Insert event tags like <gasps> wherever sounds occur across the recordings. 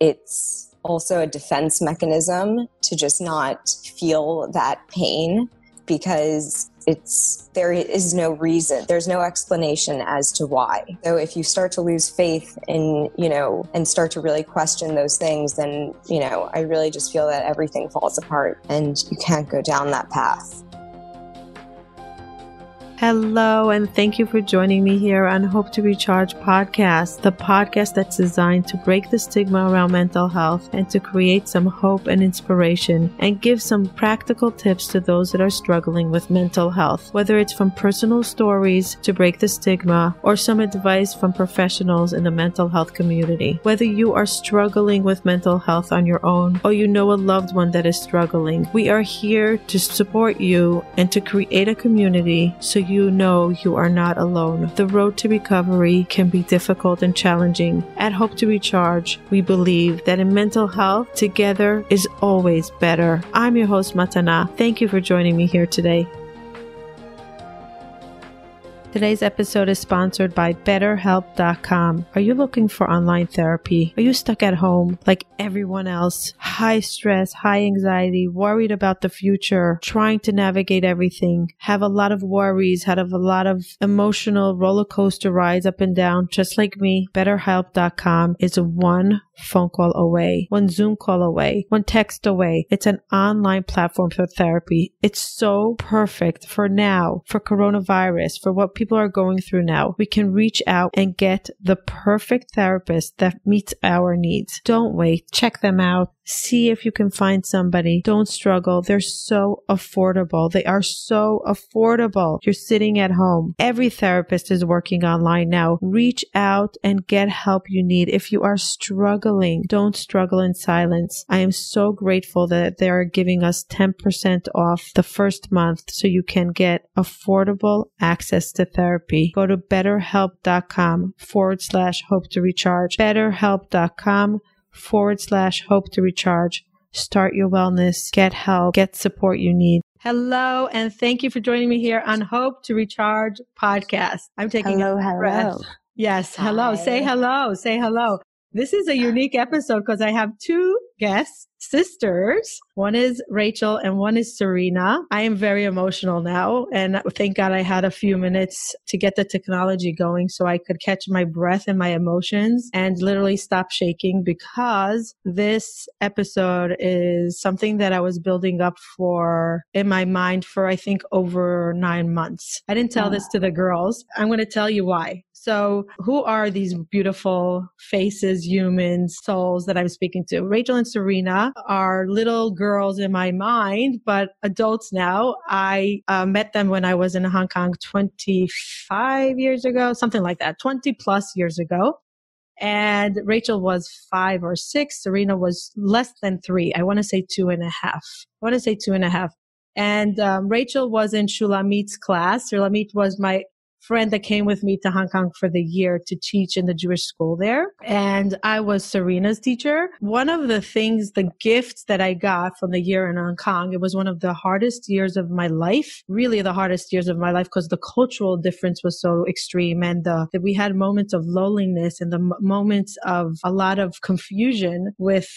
it's also a defense mechanism to just not feel that pain because it's there is no reason there's no explanation as to why. So if you start to lose faith in you know and start to really question those things then you know i really just feel that everything falls apart and you can't go down that path Hello, and thank you for joining me here on Hope to Recharge podcast, the podcast that's designed to break the stigma around mental health and to create some hope and inspiration and give some practical tips to those that are struggling with mental health, whether it's from personal stories to break the stigma or some advice from professionals in the mental health community. Whether you are struggling with mental health on your own or you know a loved one that is struggling, we are here to support you and to create a community so you know you are not alone. The road to recovery can be difficult and challenging. At Hope to Recharge, we believe that in mental health, together is always better. I'm your host, Matana. Thank you for joining me here today. Today's episode is sponsored by BetterHelp.com. Are you looking for online therapy? Are you stuck at home like everyone else? High stress, high anxiety, worried about the future, trying to navigate everything, have a lot of worries, have a lot of emotional roller coaster rides up and down, just like me. BetterHelp.com is one phone call away, one mm-hmm. Zoom call away, one text away. It's an online platform for therapy. It's so perfect for now, for coronavirus, for what people are going through now. We can reach out and get the perfect therapist that meets our needs. Don't wait. Check them out. See if you can find somebody. Don't struggle. They're so affordable. They are so affordable. You're sitting at home. Every therapist is working online now. Reach out and get help you need. If you are struggling, don't struggle in silence. I am so grateful that they are giving us 10% off the first month so you can get affordable access to therapy. Go to betterhelp.com forward slash hope to recharge. Betterhelp.com forward slash hope to recharge. Start your wellness, get help, get support you need. Hello, and thank you for joining me here on Hope to Recharge podcast. I'm taking hello, a hello. breath. Yes, hello. Hi. Say hello. Say hello. This is a unique episode because I have two guests, sisters. One is Rachel and one is Serena. I am very emotional now. And thank God I had a few minutes to get the technology going so I could catch my breath and my emotions and literally stop shaking because this episode is something that I was building up for in my mind for, I think, over nine months. I didn't tell this to the girls. I'm going to tell you why. So, who are these beautiful faces, humans, souls that I'm speaking to? Rachel and Serena are little girls in my mind, but adults now. I uh, met them when I was in Hong Kong 25 years ago, something like that, 20 plus years ago. And Rachel was five or six. Serena was less than three. I want to say two and a half. I want to say two and a half. And um, Rachel was in Shulamit's class. Shulamit was my friend that came with me to Hong Kong for the year to teach in the Jewish school there. And I was Serena's teacher. One of the things, the gifts that I got from the year in Hong Kong, it was one of the hardest years of my life, really the hardest years of my life because the cultural difference was so extreme and uh, that we had moments of loneliness and the moments of a lot of confusion with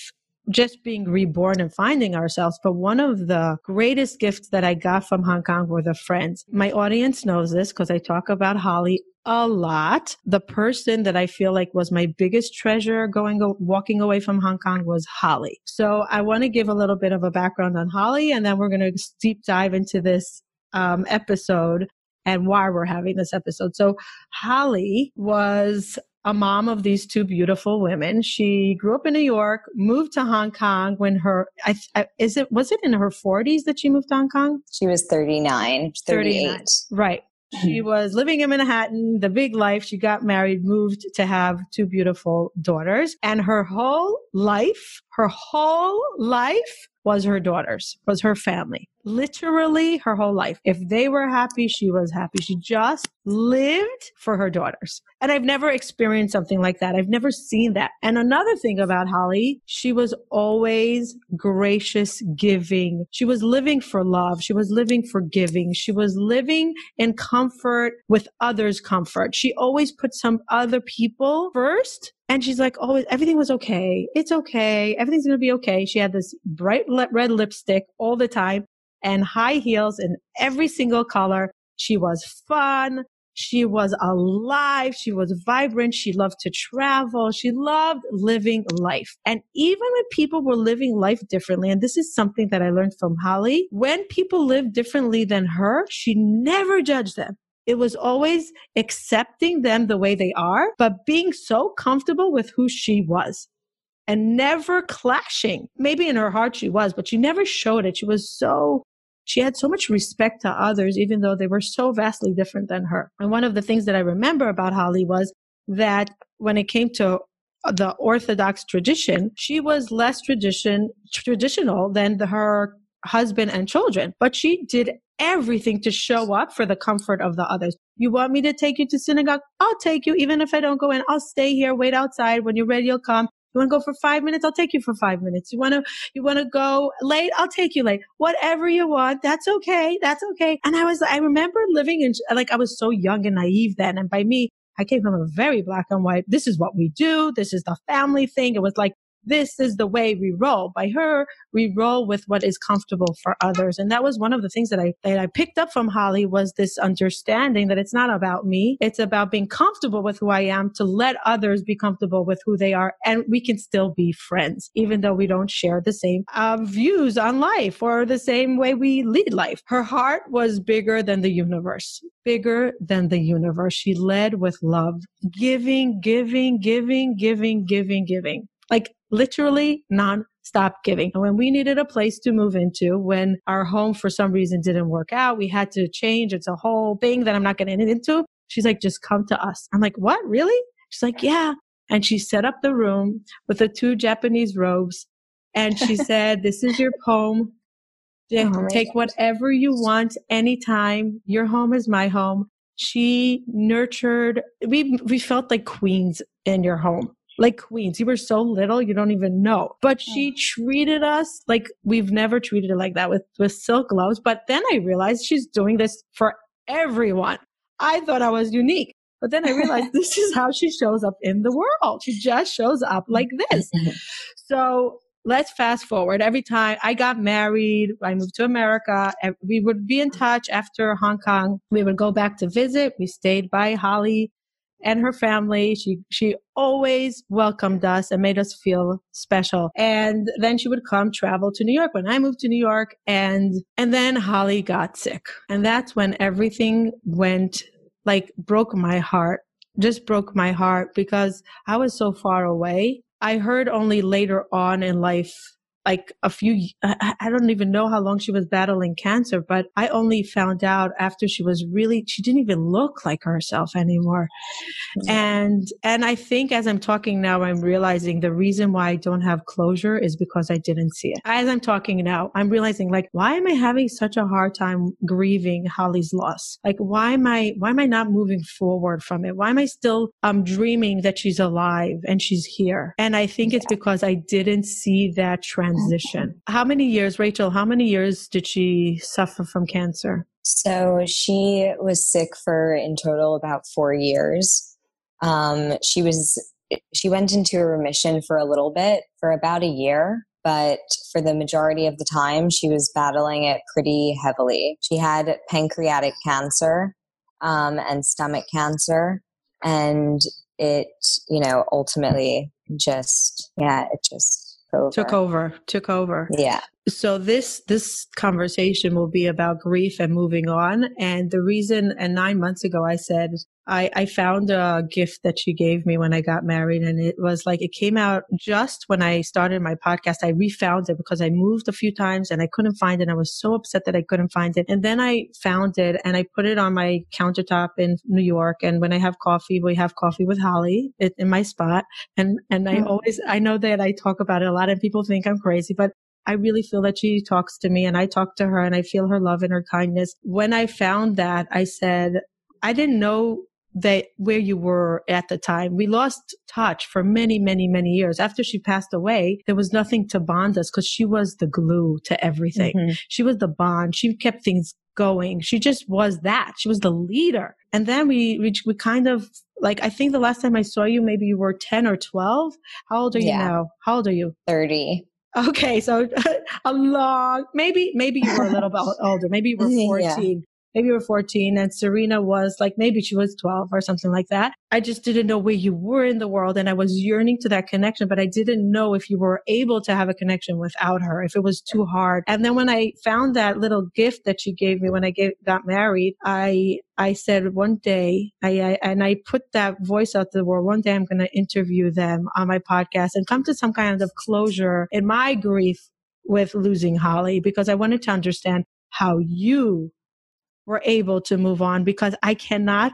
just being reborn and finding ourselves. But one of the greatest gifts that I got from Hong Kong were the friends. My audience knows this because I talk about Holly a lot. The person that I feel like was my biggest treasure going, walking away from Hong Kong was Holly. So I want to give a little bit of a background on Holly and then we're going to deep dive into this um, episode and why we're having this episode. So Holly was a mom of these two beautiful women. She grew up in New York, moved to Hong Kong when her I, I, is it was it in her 40s that she moved to Hong Kong? she was 39 38 39. Right. She <clears throat> was living in Manhattan, the big life. She got married, moved to have two beautiful daughters, and her whole life, her whole life was her daughters, was her family. Literally her whole life. If they were happy, she was happy. She just lived for her daughters. And I've never experienced something like that. I've never seen that. And another thing about Holly, she was always gracious, giving. She was living for love. She was living for giving. She was living in comfort with others' comfort. She always put some other people first And she's like, oh, everything was okay. It's okay. Everything's going to be okay. She had this bright red lipstick all the time and high heels in every single color. She was fun. She was alive. She was vibrant. She loved to travel. She loved living life. And even when people were living life differently, and this is something that I learned from Holly, when people lived differently than her, she never judged them. It was always accepting them the way they are, but being so comfortable with who she was and never clashing. Maybe in her heart she was, but she never showed it. She was so she had so much respect to others, even though they were so vastly different than her. And one of the things that I remember about Holly was that when it came to uh, the Orthodox tradition, she was less tradition traditional than the, her husband and children, but she did everything to show up for the comfort of the others. You want me to take you to synagogue? I'll take you. Even if I don't go in, I'll stay here, wait outside. When you're ready, you'll come. You want to go for five minutes? I'll take you for five minutes. You want to, you want to go late? I'll take you late. Whatever you want. That's okay. That's okay. And I was, I remember living in, like, I was so young and naive then. And by me, I came from a very black and white. This is what we do. This is the family thing. It was like, this is the way we roll. By her, we roll with what is comfortable for others. And that was one of the things that I, that I picked up from Holly was this understanding that it's not about me. It's about being comfortable with who I am to let others be comfortable with who they are. And we can still be friends, even though we don't share the same uh, views on life or the same way we lead life. Her heart was bigger than the universe, bigger than the universe. She led with love, giving, giving, giving, giving, giving, giving. Like literally non-stop giving. And when we needed a place to move into, when our home for some reason didn't work out, we had to change. It's a whole thing that I'm not getting into. She's like, just come to us. I'm like, what? Really? She's like, yeah. And she set up the room with the two Japanese robes. And she <laughs> said, this is your home. Oh, Take whatever you want anytime. Your home is my home. She nurtured, we, we felt like queens in your home like queens. You were so little, you don't even know. But she treated us like we've never treated her like that with, with silk gloves. But then I realized she's doing this for everyone. I thought I was unique. But then I realized <laughs> this is how she shows up in the world. She just shows up like this. <laughs> so let's fast forward. Every time I got married, I moved to America. We would be in touch after Hong Kong. We would go back to visit. We stayed by Holly and her family. She she always welcomed us and made us feel special. And then she would come travel to New York when I moved to New York and and then Holly got sick. And that's when everything went like broke my heart. Just broke my heart because I was so far away. I heard only later on in life like a few I don't even know how long she was battling cancer but i only found out after she was really she didn't even look like herself anymore. Mm-hmm. and and i think as i'm talking now i'm realizing the reason why i don't have closure is because i didn't see it. As i'm talking now i'm realizing like why am i having such a hard time grieving holly's loss? Like why am i why am i not moving forward from it? Why am i still um dreaming that she's alive and she's here? And i think it's because i didn't see that trend transition. How many years, Rachel, how many years did she suffer from cancer? So she was sick for in total about four years. Um, she was she went into a remission for a little bit for about a year but for the majority of the time she was battling it pretty heavily she had pancreatic cancer um, and stomach cancer and it you know ultimately just yeah it just over. Took over. Took over. Yeah. So this this conversation will be about grief and moving on. And the reason and nine months ago I said I, I found a gift that she gave me when I got married and it was like it came out just when I started my podcast. I refound it because I moved a few times and I couldn't find it. I was so upset that I couldn't find it. And then I found it and I put it on my countertop in New York. And when I have coffee, we have coffee with Holly in my spot. And and I mm. always I know that I talk about it a lot and people think I'm crazy, but I really feel that she talks to me and I talk to her and I feel her love and her kindness. When I found that, I said, I didn't know that where you were at the time. We lost touch for many, many, many years. After she passed away, there was nothing to bond us because she was the glue to everything. Mm-hmm. She was the bond. She kept things going. She just was that. She was the leader. And then we, we, we kind of like I think the last time I saw you, maybe you were 10 or 12. How old are you yeah. now? How old are you? 30. Okay, so <laughs> a long, maybe, maybe you were a little bit <laughs> older. Maybe you were 14. Yeah maybe you were 14 and Serena was like, maybe she was 12 or something like that. I just didn't know where you were in the world and I was yearning to that connection, but I didn't know if you were able to have a connection without her, if it was too hard. And then when I found that little gift that she gave me when I get, got married, I, I said one day, I, I, and I put that voice out to the world. One day I'm going to interview them on my podcast and come to some kind of closure in my grief with losing Holly because I wanted to understand how you were able to move on because I cannot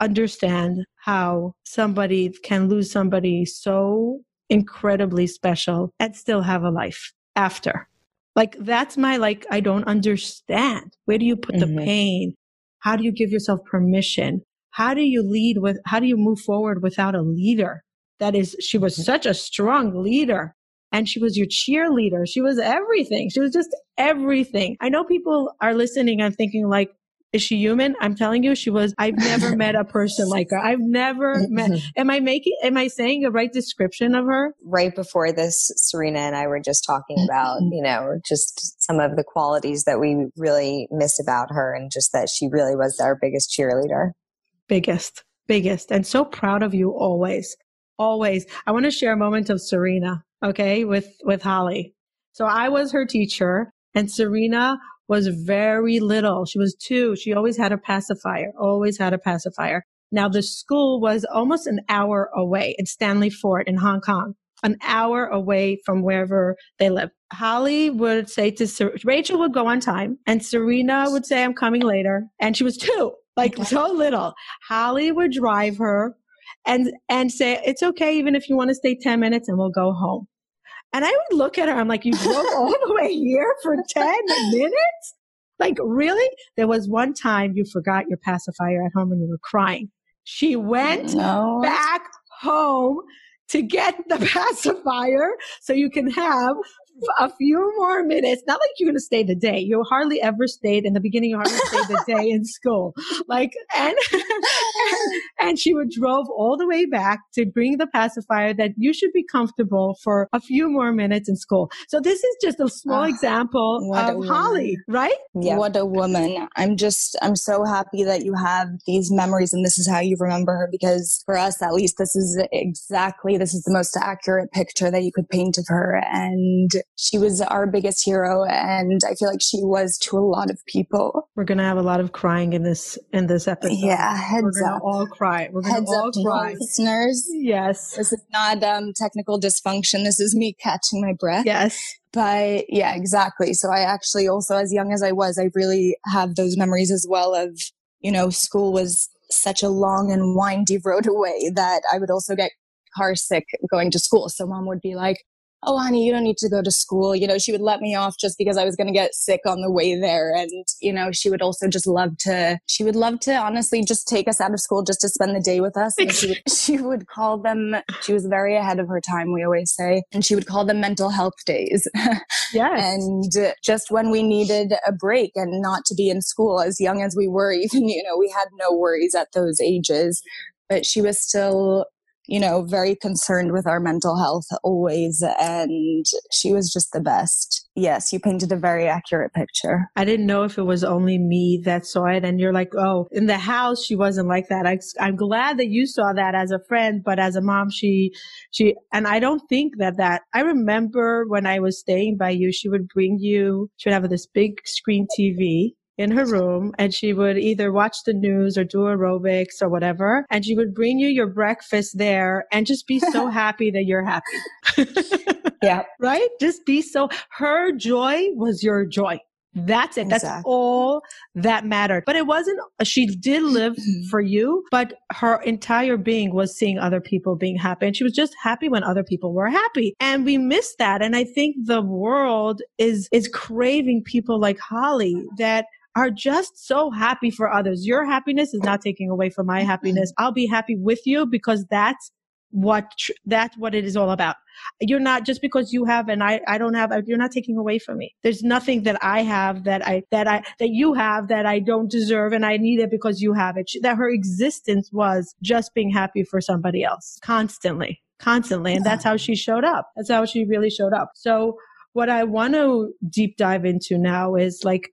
understand how somebody can lose somebody so incredibly special and still have a life after. Like that's my like I don't understand. Where do you put mm-hmm. the pain? How do you give yourself permission? How do you lead with how do you move forward without a leader? That is she was mm-hmm. such a strong leader and she was your cheerleader. She was everything. She was just everything. I know people are listening and thinking like, is she human? I'm telling you, she was. I've never <laughs> met a person like her. I've never met. Mm-hmm. Am I making? Am I saying a right description of her? Right before this, Serena and I were just talking mm-hmm. about, you know, just some of the qualities that we really miss about her, and just that she really was our biggest cheerleader. Biggest, biggest, and so proud of you always, always. I want to share a moment of Serena okay, with, with Holly. So I was her teacher and Serena was very little. She was two. She always had a pacifier, always had a pacifier. Now the school was almost an hour away in Stanley Fort in Hong Kong, an hour away from wherever they lived. Holly would say to Ser- Rachel would go on time and Serena would say, I'm coming later. And she was two, like so little. Holly would drive her and, and say, it's okay. Even if you want to stay 10 minutes and we'll go home. And I would look at her, I'm like, you drove all the way here for <laughs> 10 minutes? Like, really? There was one time you forgot your pacifier at home and you were crying. She went no. back home to get the <laughs> pacifier so you can have a few more minutes. Not like you're going to stay the day. You hardly ever stayed in the beginning. You hardly stayed the day in school. Like, and, <laughs> and she would drove all the way back to bring the pacifier that you should be comfortable for a few more minutes in school. So this is just a small oh, example of Holly, right? Yeah. What a woman. I'm just, I'm so happy that you have these memories and this is how you remember her because for us, at least, this is exactly, this is the most accurate picture that you could paint of her. And she was our biggest hero and I feel like she was to a lot of people. We're gonna have a lot of crying in this in this episode. Yeah, heads We're gonna up. all cry. We're gonna heads all up cry. listeners. Yes. This is not um technical dysfunction. This is me catching my breath. Yes. But yeah, exactly. So I actually also as young as I was, I really have those memories as well of, you know, school was such a long and windy road away that I would also get car sick going to school. So mom would be like, oh, honey, you don't need to go to school. You know, she would let me off just because I was going to get sick on the way there. And, you know, she would also just love to, she would love to honestly just take us out of school just to spend the day with us. And she would, <laughs> she would call them, she was very ahead of her time, we always say, and she would call them mental health days. <laughs> Yes. and just when we needed a break and not to be in school as young as we were, <laughs> even, you know, we had no worries at those ages but she was still you know, very concerned with our mental health always. And she was just the best. Yes, you painted a very accurate picture. I didn't know if it was only me that saw it. And you're like, oh, in the house, she wasn't like that. I, I'm glad that you saw that as a friend, but as a mom, she, she, and I don't think that that, I remember when I was staying by you, she would bring you, she would have this big screen TV in her room and she would either watch the news or do aerobics or whatever. And she would bring you your breakfast there and just be so <laughs> happy that you're happy. <laughs> yeah. Right? Just be so, her joy was your joy. That's it. Exactly. That's all that mattered. But it wasn't, she did live mm-hmm. for you, but her entire being was seeing other people being happy. And she was just happy when other people were happy. And we miss that. And I think the world is, is craving people like Holly that are just so happy for others. Your happiness is not taking away from my mm-hmm. happiness. I'll be happy with you because that's what tr- that's what it is all about. You're not just because you have and I, I don't have you're not taking away from me. There's nothing that i have that i that i that you have that i don't deserve and i need it because you have it. That her existence was just being happy for somebody else constantly constantly. And that's how she showed up. That's how she really showed up. So what i want to deep dive into now is like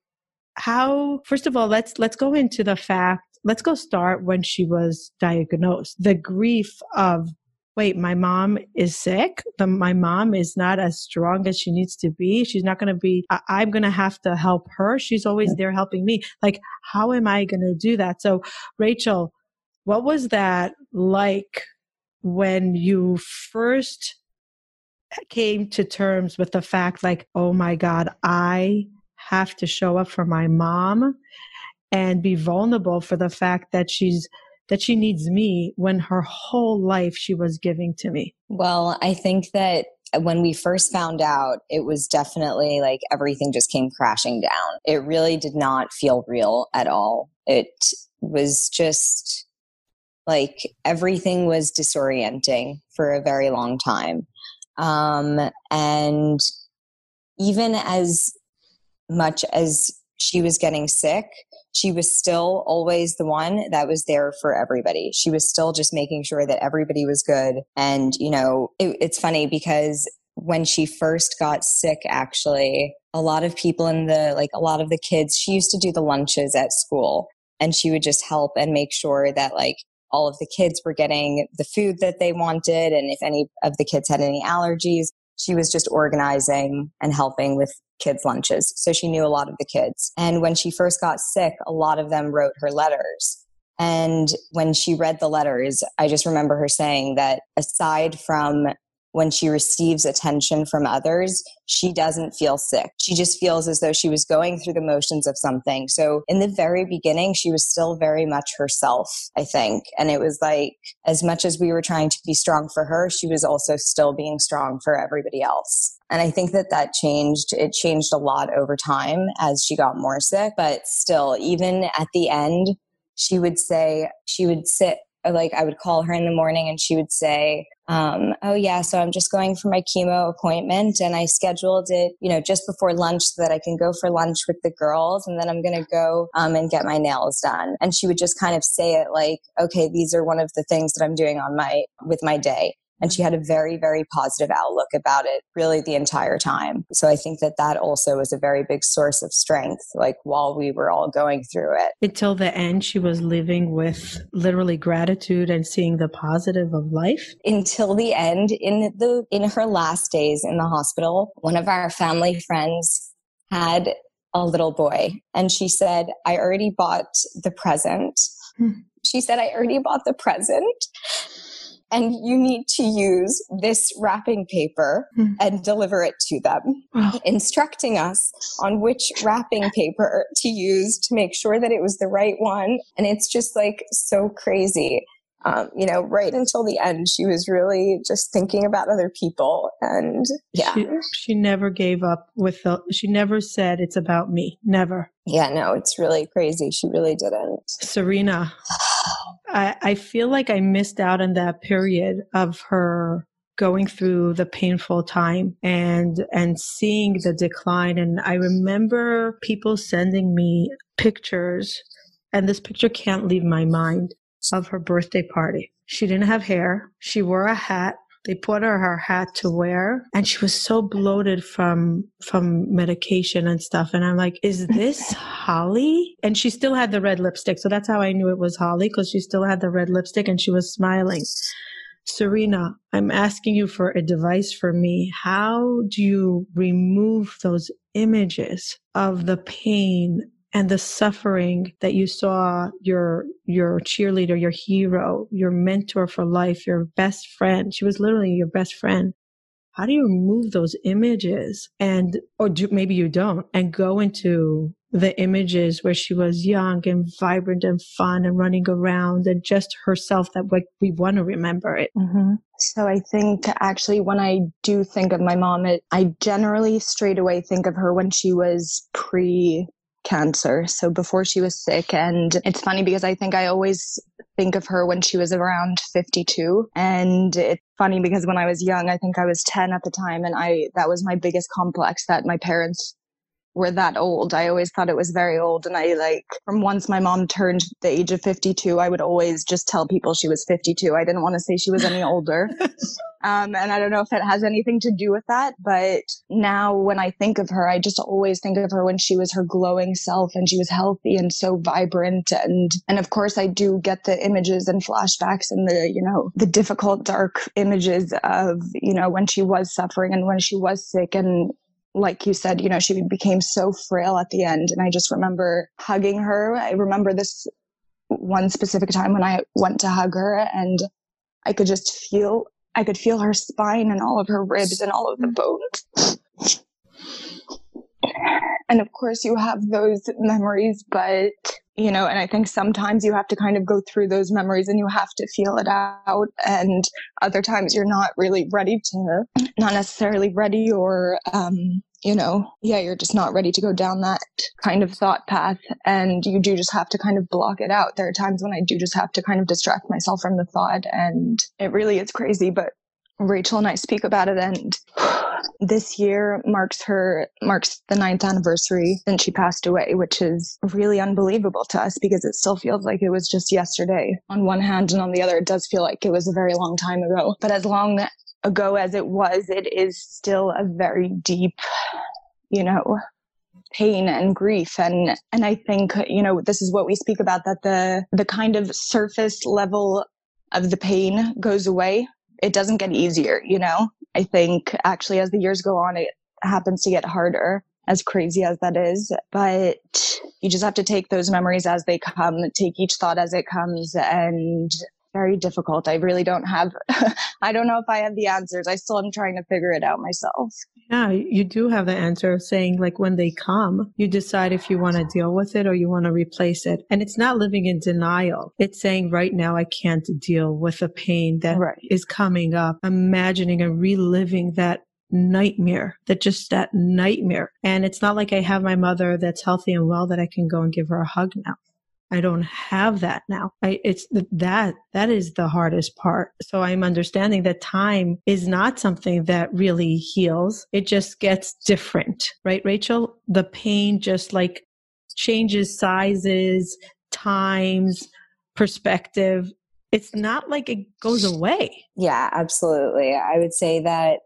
how first of all let's let's go into the fact let's go start when she was diagnosed the grief of wait, my mom is sick. The, my mom is not as strong as she needs to be. She's not going to be, I, am going to have to help her. She's always there helping me. Like, how am I going to do that? So, Rachel, what was that like when you first came to terms with the fact, like, oh my God, I have to show up for my mom and be vulnerable for the fact that she's that she needs me when her whole life she was giving to me? Well, I think that when we first found out, it was definitely like everything just came crashing down. It really did not feel real at all. It was just like everything was disorienting for a very long time. Um, and even as much as she was getting sick, she was still always the one that was there for everybody. She was still just making sure that everybody was good. And, you know, it, it's funny because when she first got sick, actually, a lot of people in the, like a lot of the kids, she used to do the lunches at school and she would just help and make sure that like all of the kids were getting the food that they wanted. And if any of the kids had any allergies, she was just organizing and helping with kids' lunches. So she knew a lot of the kids. And when she first got sick, a lot of them wrote her letters. And when she read the letters, I just remember her saying that aside from when she receives attention from others, she doesn't feel sick. She just feels as though she was going through the motions of something. So in the very beginning, she was still very much herself, I think. And it was like, as much as we were trying to be strong for her, she was also still being strong for everybody else. And I think that that changed. It changed a lot over time as she got more sick. But still, even at the end, she would say, she would sit like I would call her in the morning and she would say, um, oh yeah, so I'm just going for my chemo appointment and I scheduled it, you know, just before lunch so that I can go for lunch with the girls and then I'm going to go um, and get my nails done. And she would just kind of say it like, okay, these are one of the things that I'm doing on my, with my day. And she had a very, very positive outlook about it really the entire time. So I think that that also was a very big source of strength, like while we were all going through it. Until the end, she was living with literally gratitude and seeing the positive of life. Until the end, in the, in her last days in the hospital, one of our family friends had a little boy and she said, I already bought the present. Hmm. She said, I already bought the present and you need to use this wrapping paper mm. and deliver it to them, wow. instructing us on which wrapping paper to use to make sure that it was the right one. And it's just like so crazy. Um, you know, right until the end, she was really just thinking about other people. And yeah. She, she never gave up with the, she never said it's about me. Never. Yeah, no, it's really crazy. She really didn't. Serena. I, I feel like I missed out on that period of her going through the painful time and and seeing the decline. And i remember people sending me pictures and this picture can't leave my mind of her birthday party. She didn't have hair. She wore a hat they put her her hat to wear and she was so bloated from from medication and stuff and i'm like is this <laughs> holly? And she still had the red lipstick so that's how i knew it was holly because she still had the red lipstick and she was smiling. Serena i'm asking you for advice for me. How do you remove those images of the pain and the suffering that you saw your your cheerleader your hero your mentor for life your best friend. She was literally your best friend. How do you remove those images and or do, maybe you don't and go into the images where she was young and vibrant and fun and running around and just herself that like we want to remember it? Mm-hmm. so i think actually when i do think of my mom it, i generally straight away think of her when she was pre cancer. So before she was sick, and it's funny because I think I always think of her when she was around 52. And it's funny because when I was young, I think I was 10 at the time, and I that was my biggest complex that my parents were that old. I always thought it was very old. And I like, from once my mom turned the age of 52, I would always just tell people she was 52. I didn't want to say she was any older. <laughs> um, and I don't know if it has anything to do with that, but now when I think of her, I just always think of her when she was her glowing self and she was healthy and so vibrant. And, and of course I do get the images and flashbacks and the, you know, the difficult, dark images of, you know, when she was suffering and when she was sick and like you said, you know, she became so frail at the end. And I just remember hugging her. I remember this one specific time when I went to hug her and I could just feel, I could feel her spine and all of her ribs and all of the bones. And of course you have those memories, but you know, and I think sometimes you have to kind of go through those memories and you have to feel it out. And other times you're not really ready to, not necessarily ready or, um, you know, yeah, you're just not ready to go down that kind of thought path. And you do just have to kind of block it out. There are times when I do just have to kind of distract myself from the thought. And it really is crazy, but Rachel and I speak about it and this year marks her marks the ninth anniversary since she passed away, which is really unbelievable to us because it still feels like it was just yesterday. On one hand and on the other it does feel like it was a very long time ago. But as long ago as it was, it is still a very deep, you know, pain and grief. And and I think you know this is what we speak about that the the kind of surface level of the pain goes away it doesn't get easier you know I think actually as the years go on, it happens to get harder, as crazy as that is. But you just have to take those memories as they come, take each thought as it comes, and very difficult. I really don't have, <laughs> I don't know if I have the answers. I still am trying to figure it out myself. Yeah, you do have the answer of saying, like, when they come, you decide if you want to deal with it or you want to replace it. And it's not living in denial. It's saying, right now, I can't deal with the pain that right. is coming up, imagining and reliving that nightmare that just that nightmare and it's not like i have my mother that's healthy and well that i can go and give her a hug now I don't have that now. I, it's that, that is the hardest part. So I'm understanding that time is not something that really heals. It just gets different, right, Rachel? The pain just like changes sizes, times, perspective. It's not like it goes away. Yeah, absolutely. I would say that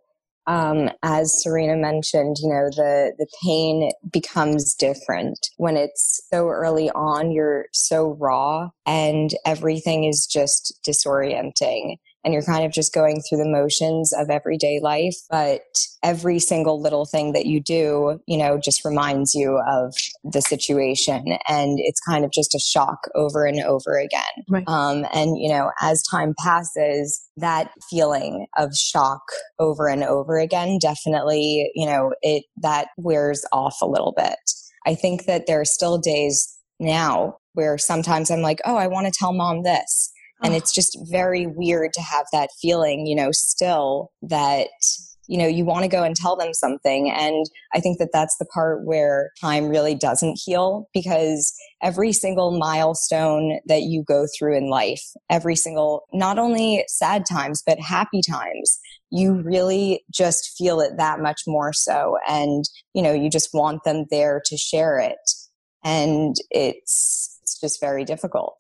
um, as Serena mentioned, you know, the, the pain becomes different when it's so early on, you're so raw and everything is just disorienting and you're kind of just going through the motions of everyday life. But every single little thing that you do, you know, just reminds you of the situation. And it's kind of just a shock over and over again. Right. Um, and, you know, as time passes, that feeling of shock over and over again definitely, you know, it that wears off a little bit. I think that there are still days now where sometimes I'm like, oh, I want to tell mom this. And oh. it's just very weird to have that feeling, you know, still that, you know, you want to go and tell them something. And I think that that's the part where time really doesn't heal because every single milestone that you go through in life, every single, not only sad times, but happy times, you really just feel it that much more so. And, you know, you just want them there to share it. And it's, it's just very difficult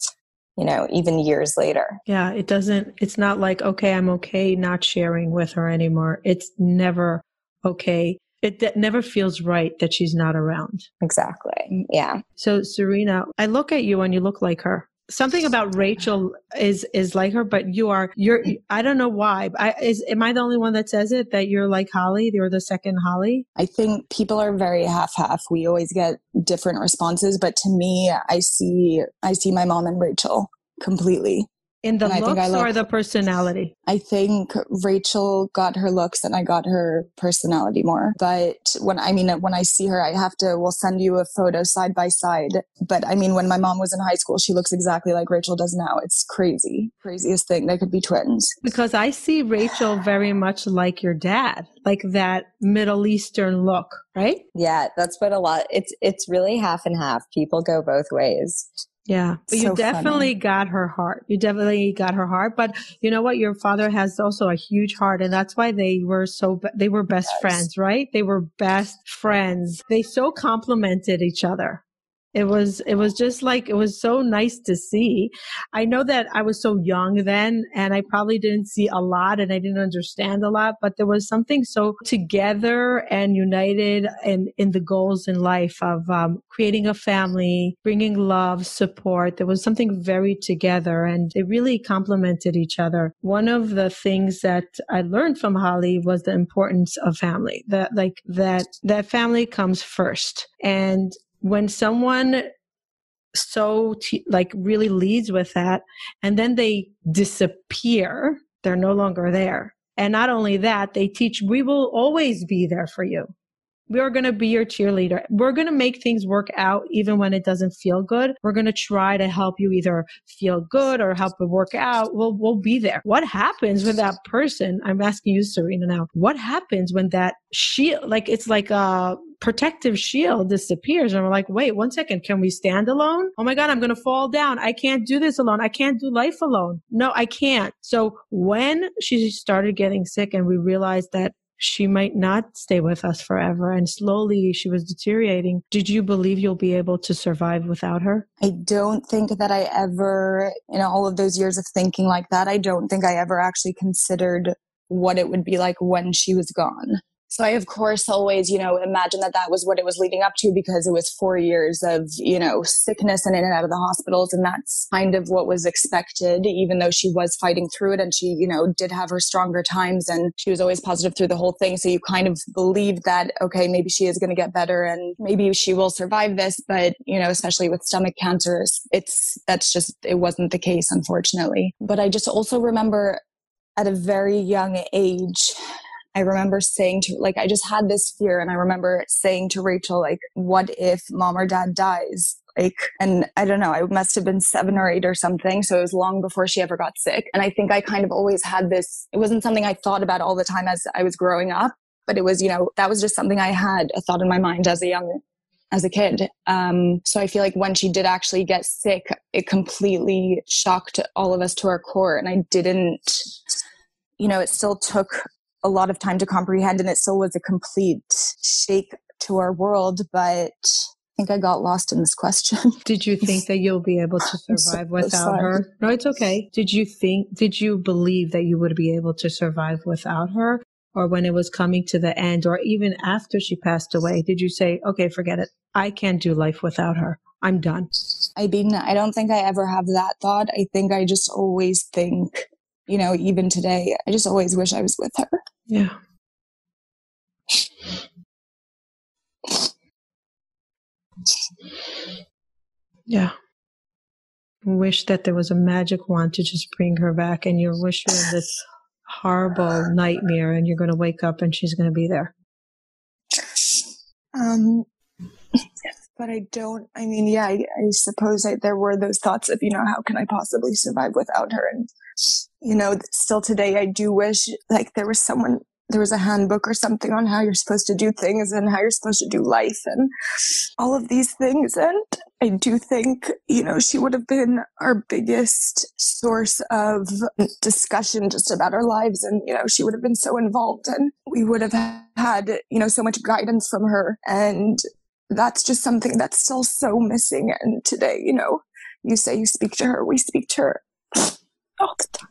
you know, even years later. Yeah, it doesn't, it's not like, okay, I'm okay not sharing with her anymore. It's never okay. It d- never feels right that she's not around. Exactly. Yeah. So, Serena, I look at you and you look like her something about Rachel is is like her, but you are you're I don't know why. I is am I the only one that says it that you're like Holly? You're the second Holly. I think people are very half half. We always get different responses, but to me, I see I see my mom and Rachel completely In the And I think looks I or the personality? I think Rachel got her looks and I got her personality more. But when I mean, when I see her, I have to, we'll send you a photo side by side. But I mean, when my mom was in high school, she looks exactly like Rachel does now. It's crazy. Craziest thing. They could be twins. Because I see Rachel very <sighs> much like your dad, like that Middle Eastern look, right? Yeah, that's what a lot. It's it's really half and half. People go both ways. Yeah. But So you definitely got her heart. You definitely got her heart. But you know what? Your father has also a huge heart. And that's why they were so, be- they were best Yes. friends, right? They were best friends. They so complemented each other. It was, it was just like, it was so nice to see. I know that I was so young then and I probably didn't see a lot and I didn't understand a lot, but there was something so together and united in, in the goals in life of um, creating a family, bringing love, support. There was something very together and they really complemented each other. One of the things that I learned from Holly was the importance of family, that like that, that family comes first. And when someone so t- like really leads with that and then they disappear they're no longer there. And not only that they teach we will always be there for you. We are going to be your cheerleader. We're going to make things work out even when it doesn't feel good. We're going to try to help you either feel good or help it work out. We'll we'll be there. What happens when that person i'm asking you serena now what happens when that shield like it's like a protective shield disappears. And we're like wait one second can we stand alone? Oh my god i'm gonna fall down. I can't do this alone. I can't do life alone. No i can't. So when she started getting sick and we realized that she might not stay with us forever and slowly she was deteriorating did you believe you'll be able to survive without her? I don't think that I ever, in all of those years of thinking like that, I don't think I ever actually considered what it would be like when she was gone. So I, of course, always, you know, imagine that that was what it was leading up to because it was four years of, you know, sickness and in and out of the hospitals. And that's kind of what was expected, even though she was fighting through it and she, you know, did have her stronger times and she was always positive through the whole thing. So you kind of believe that, okay, maybe she is going to get better and maybe she will survive this. But, you know, especially with stomach cancers, it's, that's just, it wasn't the case, unfortunately. But I just also remember at a very young age, I remember saying to, like, I just had this fear. And I remember saying to Rachel, like, what if mom or dad dies? Like, and I don't know, I must have been seven or eight or something. So it was long before she ever got sick. And I think I kind of always had this, it wasn't something I thought about all the time as I was growing up, but it was, you know, that was just something I had a thought in my mind as a young as a kid. Um, so I feel like when she did actually get sick, it completely shocked all of us to our core. And I didn't, you know, it still took a lot of time to comprehend and it still was a complete shake to our world. But I think I got lost in this question. <laughs> Did you think that you'll be able to <laughs> I'm so survive without sorry. her? No, it's okay. Did you think, did you believe that you would be able to survive without her? Or when it was coming to the end, or even after she passed away, did you say, okay, forget it. I can't do life without her. I'm done. I mean, I don't think I ever have that thought. I think I just always think, you know, even today, I just always wish I was with her. Yeah. Yeah. Wish that there was a magic wand to just bring her back, and you're wish you're this horrible nightmare, and you're going to wake up and she's going to be there. Um, but I don't, I mean, yeah, I, I suppose I, there were those thoughts of, you know, how can I possibly survive without her? And, you know, still today, I do wish like there was someone, there was a handbook or something on how you're supposed to do things and how you're supposed to do life and all of these things. And I do think, you know, she would have been our biggest source of discussion just about our lives. And, you know, she would have been so involved and we would have had, you know, so much guidance from her. And that's just something that's still so missing. And today, you know, you say you speak to her, we speak to her all the time.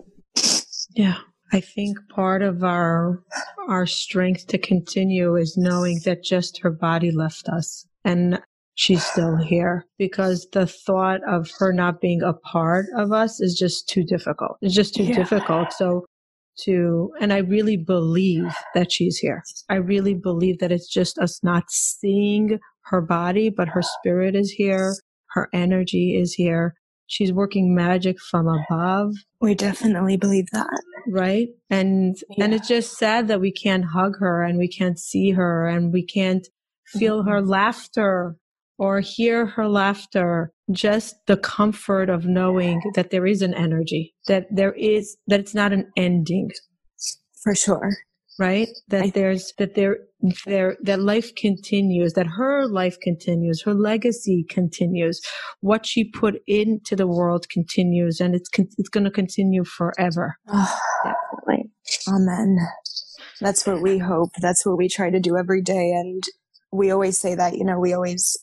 Yeah. I think part of our our strength to continue is knowing that just her body left us and she's still here because the thought of her not being a part of us is just too difficult. It's just too Yeah. difficult. So to and I really believe that she's here. I really believe that it's just us not seeing her body, but her spirit is here, her energy is here. She's working magic from above. We definitely believe that. Right. And, Yeah. and it's just sad that we can't hug her and we can't see her and we can't feel her mm-hmm. laughter or hear her laughter. Just the comfort of knowing that there is an energy, that there is, that it's not an ending For sure. Right that I- there's that there there that life continues that her life continues her legacy continues what she put into the world continues and it's it's going to continue forever Oh, <sighs> Definitely. amen. That's what we hope. That's what we try to do every day. And we always say that, you know, we always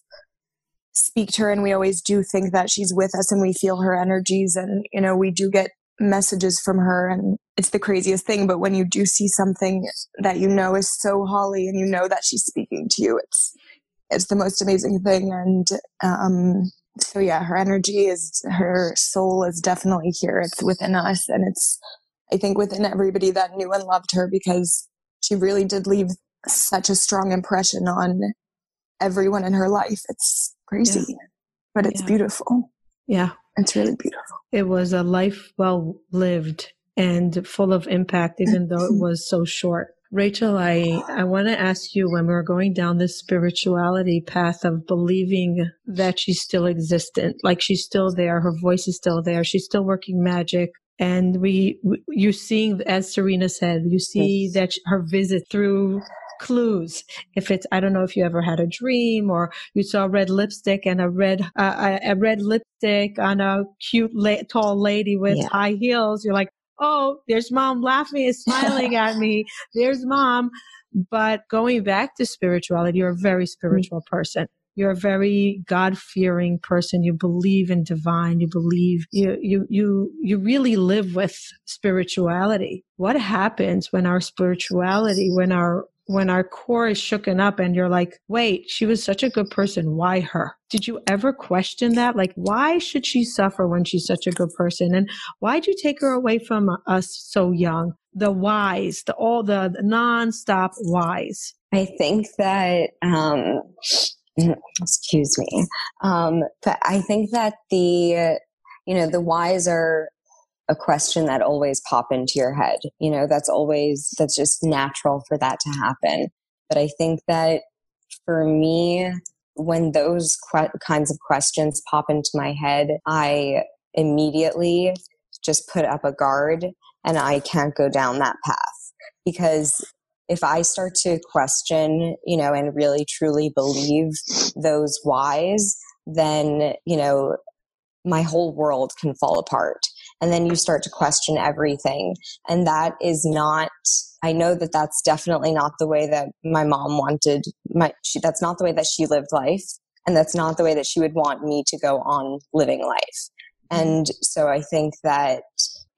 speak to her and we always do think that she's with us and we feel her energies. And, you know, we do get messages from her and it's the craziest thing. But when you do see something that you know is so Holly and you know that she's speaking to you, it's, it's the most amazing thing. And, um, so yeah, her energy is, her soul is definitely here. It's within us and it's, I think within everybody that knew and loved her because she really did leave such a strong impression on everyone in her life. It's crazy, but it's Yeah. beautiful. yeah It's really beautiful. it was a life well lived and full of impact even though it was so short. Rachel i i want to ask you when we're going down this spirituality path of believing that she's still existent like she's still there her voice is still there she's still working magic and we you're seeing as serena said you see that her visit through clues. If it's i don't know if you ever had a dream or you saw red lipstick and a red uh, a red lipstick on a cute la- tall lady with Yeah. high heels you're like oh there's mom laughing and smiling at me. There's mom. But going back to spirituality you're a very spiritual person. You're a very god-fearing person. You believe in divine. You believe you you you you really live with spirituality. What happens when our spirituality when our when our core is shooken up and you're like wait she was such a good person. Why her? Did you ever question that? Like why should she suffer when she's such a good person? And why'd you take her away from us so young? The whys the all the, the non-stop whys. I think that, um, <sniffs> excuse me, um, but I think that the, you know, the whys are a question that always pop into your head. You know, that's always, that's just natural for that to happen. But I think that for me, when those que- kinds of questions pop into my head, I immediately just put up a guard and I can't go down that path because if I start to question, you know, and really truly believe those whys, then, you know, my whole world can fall apart. And then you start to question everything. And that is not, I know that that's definitely not the way that my mom wanted my, she, that's not the way that she lived life. And that's not the way that she would want me to go on living life. And so I think that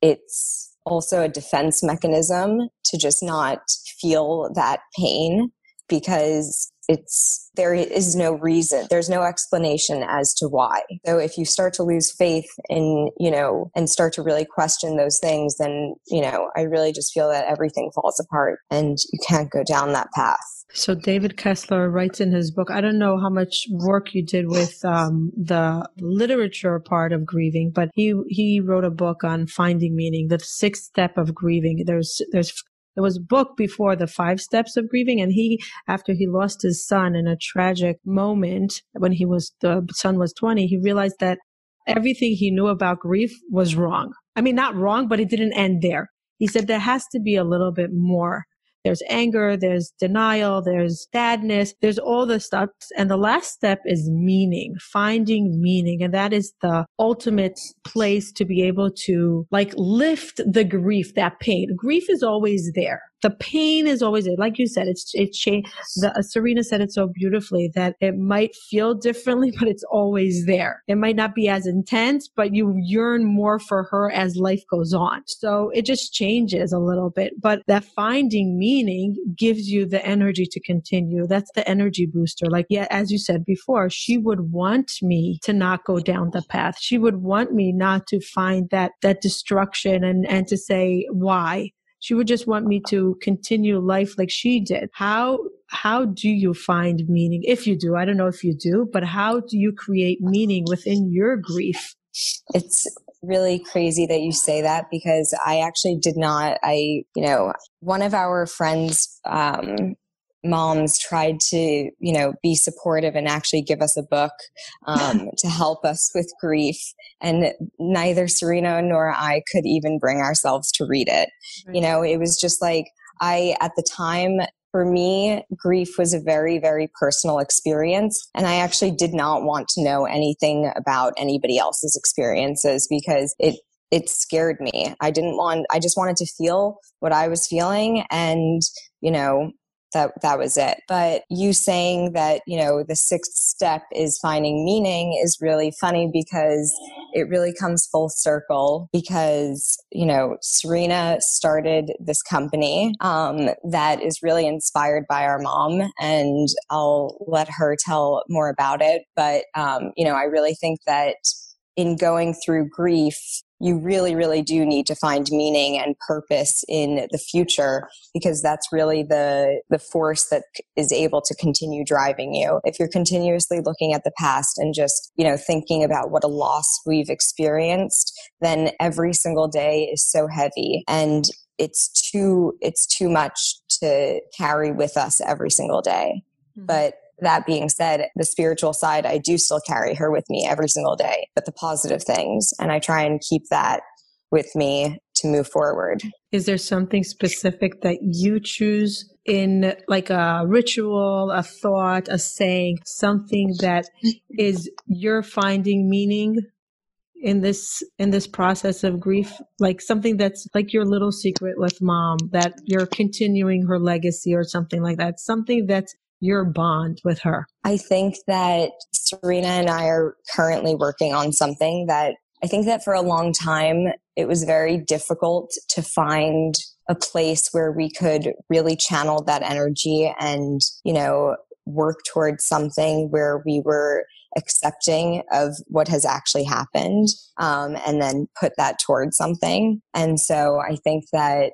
it's also a defense mechanism to just not feel that pain because it's there is no reason there's no explanation as to why so if you start to lose faith in you know and start to really question those things then you know i really just feel that everything falls apart and you can't go down that path So David Kessler writes in his book. I don't know how much work you did with um, the literature part of grieving, but he he wrote a book on finding meaning, the sixth step of grieving. There's there's there was a book before the five steps of grieving, and he after he lost his son in a tragic moment when he was the son was twenty, he realized that everything he knew about grief was wrong. I mean, not wrong, but it didn't end there. He said there has to be a little bit more there's anger, there's denial, there's sadness, there's all the stuff. And the last step is meaning, finding meaning. And that is the ultimate place to be able to like lift the grief, that pain. Grief is always there. The pain is always there. Like you said, it's, it's changed. The, uh, Serena said it so beautifully that it might feel differently, <laughs> but it's always there. It might not be as intense, but you yearn more for her as life goes on. So it just changes a little bit. But that finding meaning gives you the energy to continue. That's the energy booster. Like, yeah, as you said before, she would want me to not go down the path. She would want me not to find that, that destruction and, and to say why. She would just want me to continue life like she did. How how do you find meaning? If you do, I don't know if you do, but how do you create meaning within your grief It's really crazy that you say that because I actually did not. I, you know, one of our friends, um, moms tried to, you know, be supportive and actually give us a book um, <laughs> to help us with grief. And neither Serena nor I could even bring ourselves to read it. Right. You know, it was just like, I, at the time, for me, grief was a very, very personal experience. And I actually did not want to know anything about anybody else's experiences because it, it scared me. I didn't want, I just wanted to feel what I was feeling. And, you know, that that was it. But you saying that you know the sixth step is finding meaning is really funny because it really comes full circle because you know serena started this company um, that is really inspired by our mom and i'll let her tell more about it. But um, you know i really think that in going through grief you really, really do need to find meaning and purpose in the future because that's really the, the force that is able to continue driving you. If you're continuously looking at the past and just, you know, thinking about what a loss we've experienced, then every single day is so heavy and it's too, it's too much to carry with us every single day. Mm-hmm. But that being said, the spiritual side, I do still carry her with me every single day, but the positive things. And I try and keep that with me to move forward. Is there something specific that you choose in like a ritual, a thought, a saying, something that is you're finding meaning in this in this process of grief like something that's like your little secret with mom that you're continuing her legacy or something like that something that's your bond with her? I think that Serena and I are currently working on something that I think that for a long time it was very difficult to find a place where we could really channel that energy and, you know, work towards something where we were accepting of what has actually happened um, and then put that towards something. And so I think that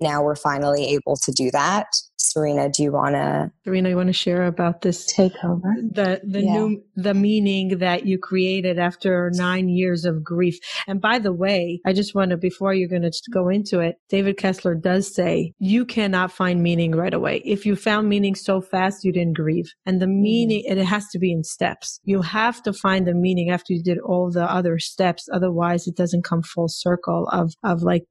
now we're finally able to do that. Serena, do you want to? Serena, you want to share about this takeover? The the yeah. new the meaning that you created after nine years of grief. And by the way, I just want to before you're going to go into it, David Kessler does say you cannot find meaning right away. If you found meaning so fast, you didn't grieve. And the mm-hmm. meaning, it has to be in steps. You have to find the meaning after you did all the other steps. Otherwise, it doesn't come full circle of of like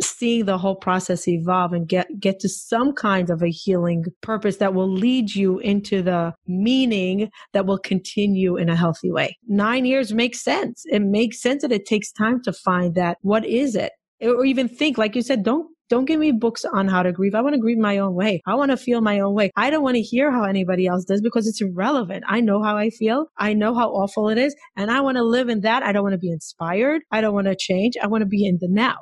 seeing the whole process evolve and get get to some kind of a healing purpose that will lead you into the meaning that will continue in a healthy way. 9 years makes sense. It makes sense that it takes time to find that what is it? Or even think like you said don't don't give me books on how to grieve. I want to grieve my own way. I want to feel my own way. I don't want to hear how anybody else does because it's irrelevant. I know how I feel. I know how awful it is. And I want to live in that. I don't want to be inspired. I don't want to change. I want to be in the now.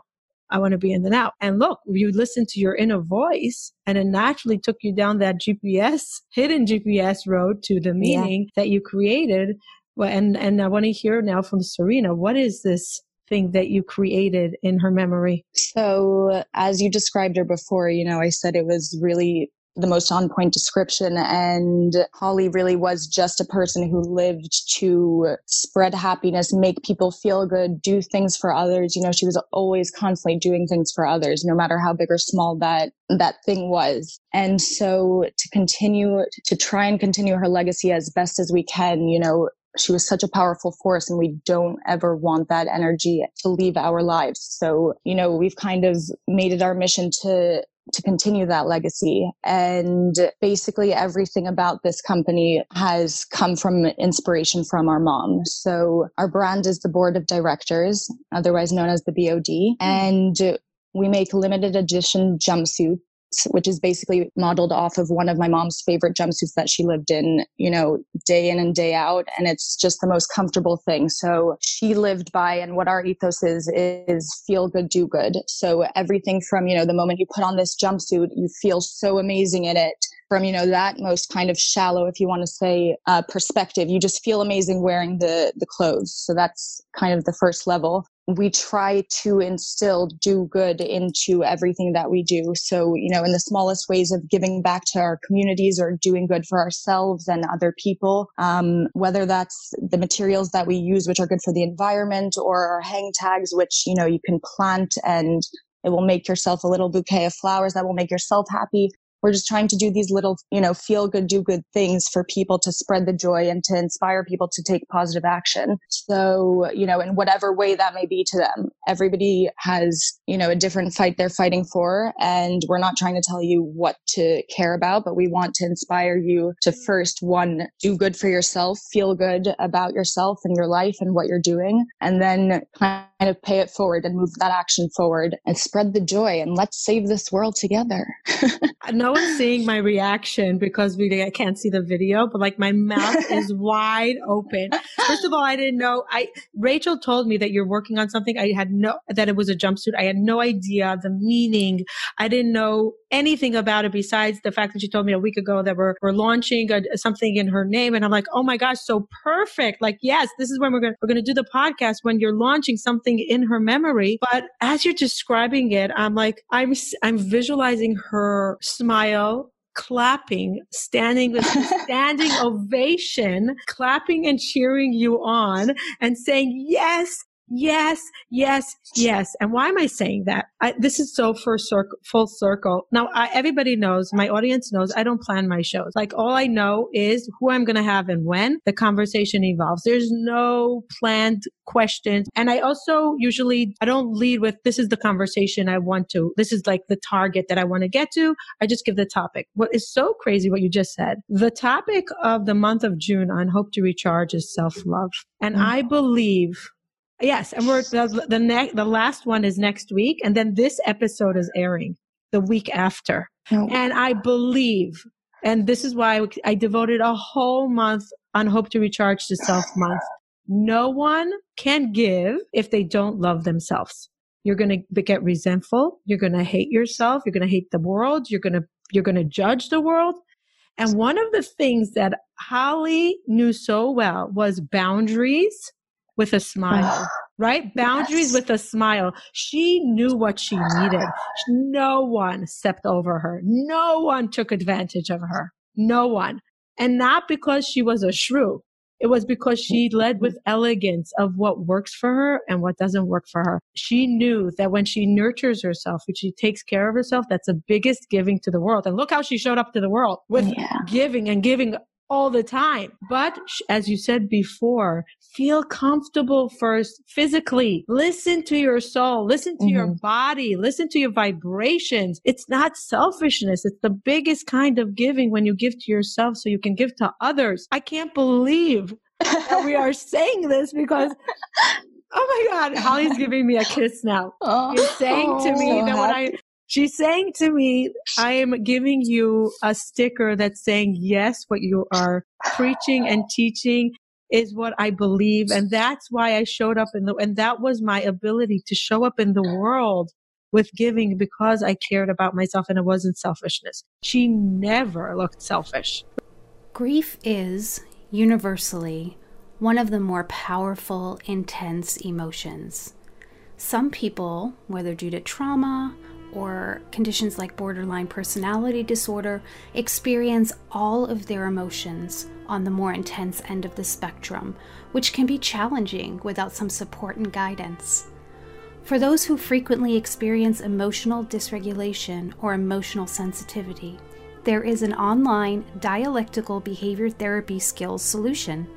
I want to be in the now. And look, you listen to your inner voice and it naturally took you down that GPS, hidden GPS road to the meaning yeah. that you created. Well, and, and I want to hear now from Serena, what is this thing that you created in her memory? So, as you described her before, you know, I said it was really the most on point description. And Holly really was just a person who lived to spread happiness, make people feel good, do things for others. You know, she was always constantly doing things for others, no matter how big or small that that thing was. And so to continue to try and continue her legacy as best as we can, you know, she was such a powerful force and we don't ever want that energy to leave our lives. So, you know, we've kind of made it our mission to to continue that legacy. And basically everything about this company has come from inspiration from our mom. So our brand is the board of directors, otherwise known as the BOD. Mm-hmm. And we make limited edition jumpsuits which is basically modeled off of one of my mom's favorite jumpsuits that she lived in, you know, day in and day out. And it's just the most comfortable thing. So she lived by, and what our ethos is, is feel good, do good. So everything from, you know, the moment you put on this jumpsuit, you feel so amazing in it from you know that most kind of shallow if you want to say uh, perspective you just feel amazing wearing the the clothes so that's kind of the first level we try to instill do good into everything that we do. So, you know, in the smallest ways of giving back to our communities or doing good for ourselves and other people, um, whether that's the materials that we use, which are good for the environment, or our hang tags, which, you know, you can plant and it will make yourself a little bouquet of flowers that will make yourself happy we're just trying to do these little, you know, feel good, do good things for people to spread the joy and to inspire people to take positive action. So, you know, in whatever way that may be to them, everybody has, you know, a different fight they're fighting for. And we're not trying to tell you what to care about, but we want to inspire you to first, one, do good for yourself, feel good about yourself and your life and what you're doing, and then kind of pay it forward and move that action forward and spread the joy and let's save this world together. <laughs> no one's seeing my reaction because we I can't see the video, but like my mouth <laughs> is wide open. First of all, I didn't know. I Rachel told me that you're working on something. I had no that it was a jumpsuit. I had no idea the meaning. I didn't know anything about it besides the fact that she told me a week ago that we're we're launching a, something in her name, and I'm like, oh my gosh, so perfect. Like, yes, this is when we're gonna we're gonna do the podcast when you're launching something in her memory. But as you're describing it, I'm like, I'm I'm visualizing her smile clapping, standing with <laughs> standing ovation, clapping and cheering you on and saying, yes, Yes, yes, yes. And why am I saying that? I, this is so for circle, full circle. Now, I, everybody knows, my audience knows, I don't plan my shows. Like all I know is who I'm going to have and when the conversation evolves. There's no planned questions. And I also usually, I don't lead with, this is the conversation I want to, this is like the target that I want to get to. I just give the topic. What is so crazy what you just said. The topic of the month of June on Hope to Recharge is self love. And mm-hmm. I believe Yes, and we're the the next the last one is next week, and then this episode is airing the week after. Oh. And I believe, and this is why I devoted a whole month on Hope to Recharge to Self Month. No one can give if they don't love themselves. You're going to get resentful. You're going to hate yourself. You're going to hate the world. You're going to you're going to judge the world. And one of the things that Holly knew so well was boundaries with a smile, right? Boundaries yes. with a smile. She knew what she needed. No one stepped over her. No one took advantage of her. No one. And not because she was a shrew. It was because she led with elegance of what works for her and what doesn't work for her. She knew that when she nurtures herself, when she takes care of herself, that's the biggest giving to the world. And look how she showed up to the world with yeah. giving and giving all the time. But as you said before, feel comfortable first physically. Listen to your soul. Listen to mm-hmm. your body. Listen to your vibrations. It's not selfishness. It's the biggest kind of giving when you give to yourself so you can give to others. I can't believe that we are <laughs> saying this because Oh my God, Holly's giving me a kiss now. <laughs> Oh, You're saying to me so that when I She's saying to me, I am giving you a sticker that's saying, yes, what you are preaching and teaching is what I believe. And that's why I showed up in the, and that was my ability to show up in the world with giving because I cared about myself and it wasn't selfishness. She never looked selfish. Grief is universally one of the more powerful, intense emotions. Some people, whether due to trauma or conditions like borderline personality disorder experience all of their emotions on the more intense end of the spectrum, which can be challenging without some support and guidance. For those who frequently experience emotional dysregulation or emotional sensitivity, there is an online dialectical behavior therapy skills solution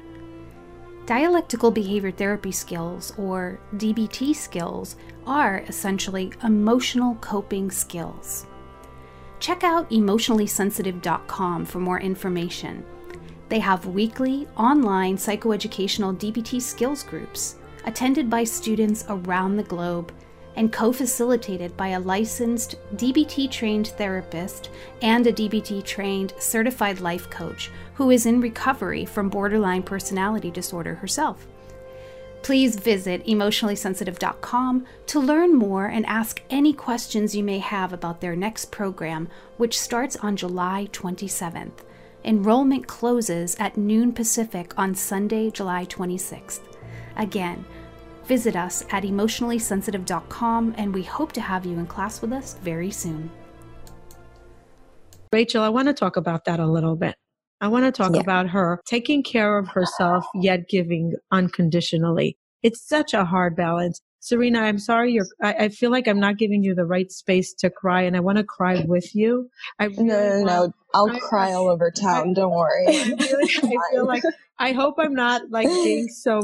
Dialectical behavior therapy skills, or DBT skills, are essentially emotional coping skills. Check out emotionallysensitive.com for more information. They have weekly online psychoeducational DBT skills groups attended by students around the globe and co facilitated by a licensed DBT trained therapist and a DBT trained certified life coach who is in recovery from borderline personality disorder herself. Please visit emotionallysensitive.com to learn more and ask any questions you may have about their next program, which starts on July 27th. Enrollment closes at noon Pacific on Sunday, July 26th. Again, visit us at emotionallysensitive.com and we hope to have you in class with us very soon. Rachel, I want to talk about that a little bit. I want to talk yeah. about her taking care of herself, yet giving unconditionally. It's such a hard balance. Serena, I'm sorry. You're, I, I, feel like I'm not giving you the right space to cry, and I want to cry with you. I really no, no, no. I'll I, cry all over town. don't <laughs> worry. I, really, I feel like I hope I'm not like being <laughs> so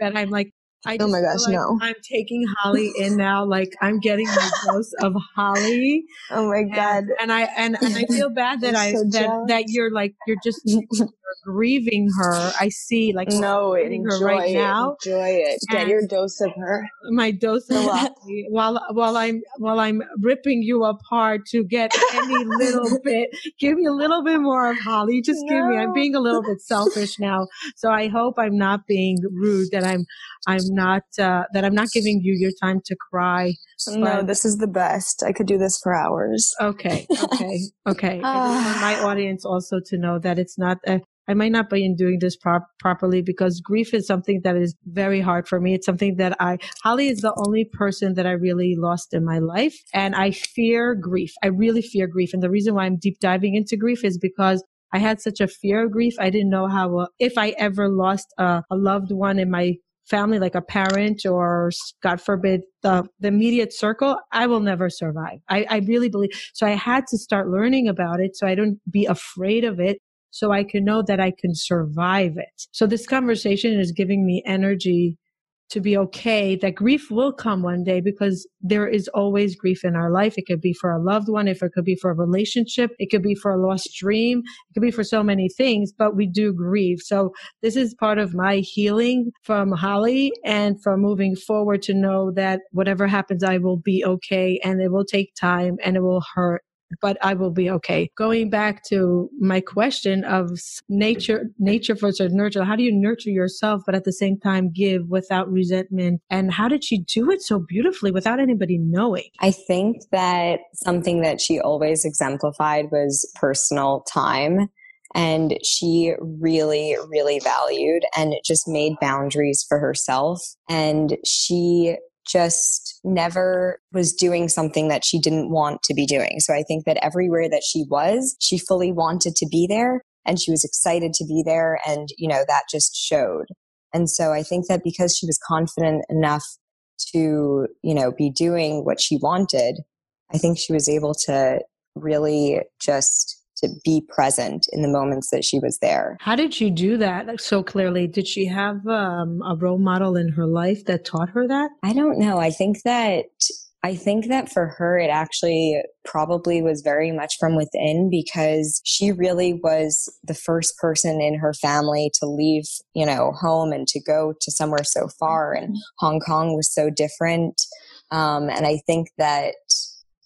that I'm like I oh my gosh, like no. I'm taking Holly in <laughs> now. Like I'm getting my dose of Holly. Oh my God. And, and I, and, and I feel bad that I, so that, that you're like, you're just <laughs> grieving her. I see like, no, enjoy her right it, now. Enjoy it. Get and your dose of her. My dose of <laughs> while, while I'm, while I'm ripping you apart to get any little <laughs> bit, give me a little bit more of Holly. Just no. give me, I'm being a little bit selfish now. So I hope I'm not being rude that I'm, I'm not uh, that I'm not giving you your time to cry. No, this is the best. I could do this for hours. Okay, okay, okay. my <sighs> audience also to know that it's not. Uh, I might not be in doing this prop- properly because grief is something that is very hard for me. It's something that I, Holly is the only person that I really lost in my life. And I fear grief. I really fear grief. And the reason why I'm deep diving into grief is because I had such a fear of grief. I didn't know how, uh, if I ever lost a, a loved one in my family, like a parent or God forbid, the, the immediate circle, I will never survive. I, I really believe. So I had to start learning about it so I don't be afraid of it. So I can know that I can survive it. So this conversation is giving me energy to be okay that grief will come one day because there is always grief in our life. It could be for a loved one. If it could be for a relationship, it could be for a lost dream. It could be for so many things, but we do grieve. So this is part of my healing from Holly and from moving forward to know that whatever happens, I will be okay and it will take time and it will hurt but I will be okay. Going back to my question of nature, nature versus nurture. How do you nurture yourself, but at the same time give without resentment? And how did she do it so beautifully without anybody knowing? I think that something that she always exemplified was personal time. And she really, really valued and just made boundaries for herself. And she just never was doing something that she didn't want to be doing. So I think that everywhere that she was, she fully wanted to be there and she was excited to be there. And, you know, that just showed. And so I think that because she was confident enough to, you know, be doing what she wanted, I think she was able to really just to be present in the moments that she was there. How did she do that so clearly? Did she have um, a role model in her life that taught her that? I don't know. I think that I think that for her, it actually probably was very much from within because she really was the first person in her family to leave, you know, home and to go to somewhere so far. And mm-hmm. Hong Kong was so different. Um, and I think that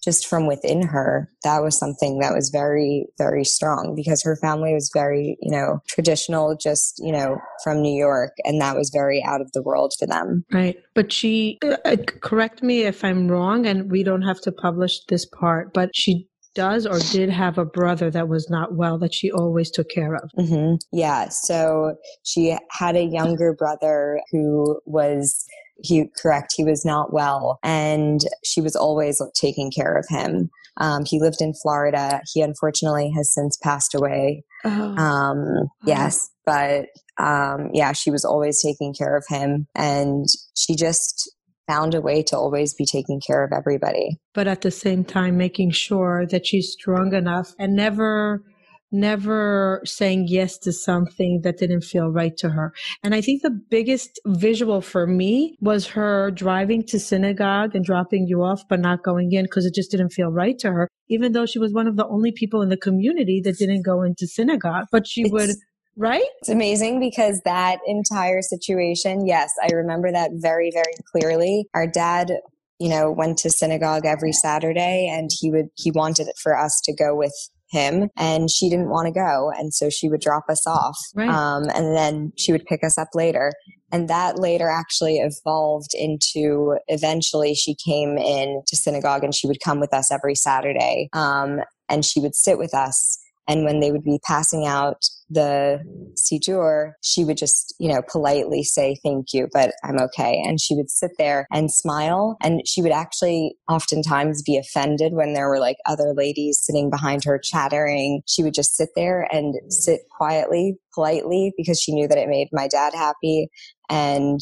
just from within her, that was something that was very, very strong because her family was very, you know, traditional, just, you know, from New York. And that was very out of the world for them. Right. But she, uh, correct me if I'm wrong, and we don't have to publish this part, but she does or did have a brother that was not well that she always took care of. Mm-hmm. Yeah. So she had a younger brother who was he correct he was not well and she was always taking care of him. Um, he lived in florida. He unfortunately has since passed away. Oh. um, yes but um, yeah she was always taking care of him and she just found a way to always be taking care of everybody. But at the same time making sure that she's strong enough and never never saying yes to something that didn't feel right to her. And I think the biggest visual for me was her driving to synagogue and dropping you off, but not going in because it just didn't feel right to her, even though she was one of the only people in the community that didn't go into synagogue. But she it's, would right? It's amazing because that entire situation, yes, I remember that very, very clearly. Our dad, you know, went to synagogue every Saturday and he would, he wanted it for us to go with him and she didn't want to go. And so she would drop us off. Right. Um, and then she would pick us up later. And that later actually evolved into eventually she came in to synagogue and she would come with us every Saturday. Um, and she would sit with us and when they would be passing out the siddur, she would just, you know, politely say, thank you, but I'm okay. And she would sit there and smile. And she would actually oftentimes be offended when there were like other ladies sitting behind her chattering. She would just sit there and sit quietly, politely, because she knew that it made my dad happy. And,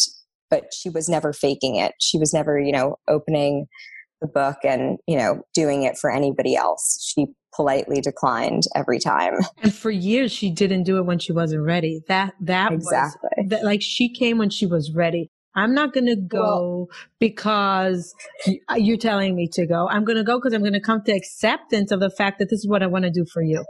but she was never faking it. She was never, you know, opening the book and, you know, doing it for anybody else. She politely declined every time. And for years she didn't do it when she wasn't ready. That that exactly was, that like she came when she was ready. I'm not to go well, because uh, you're telling me to go. I'm to go because I'm to come to acceptance of the fact that this is what I want to do for you.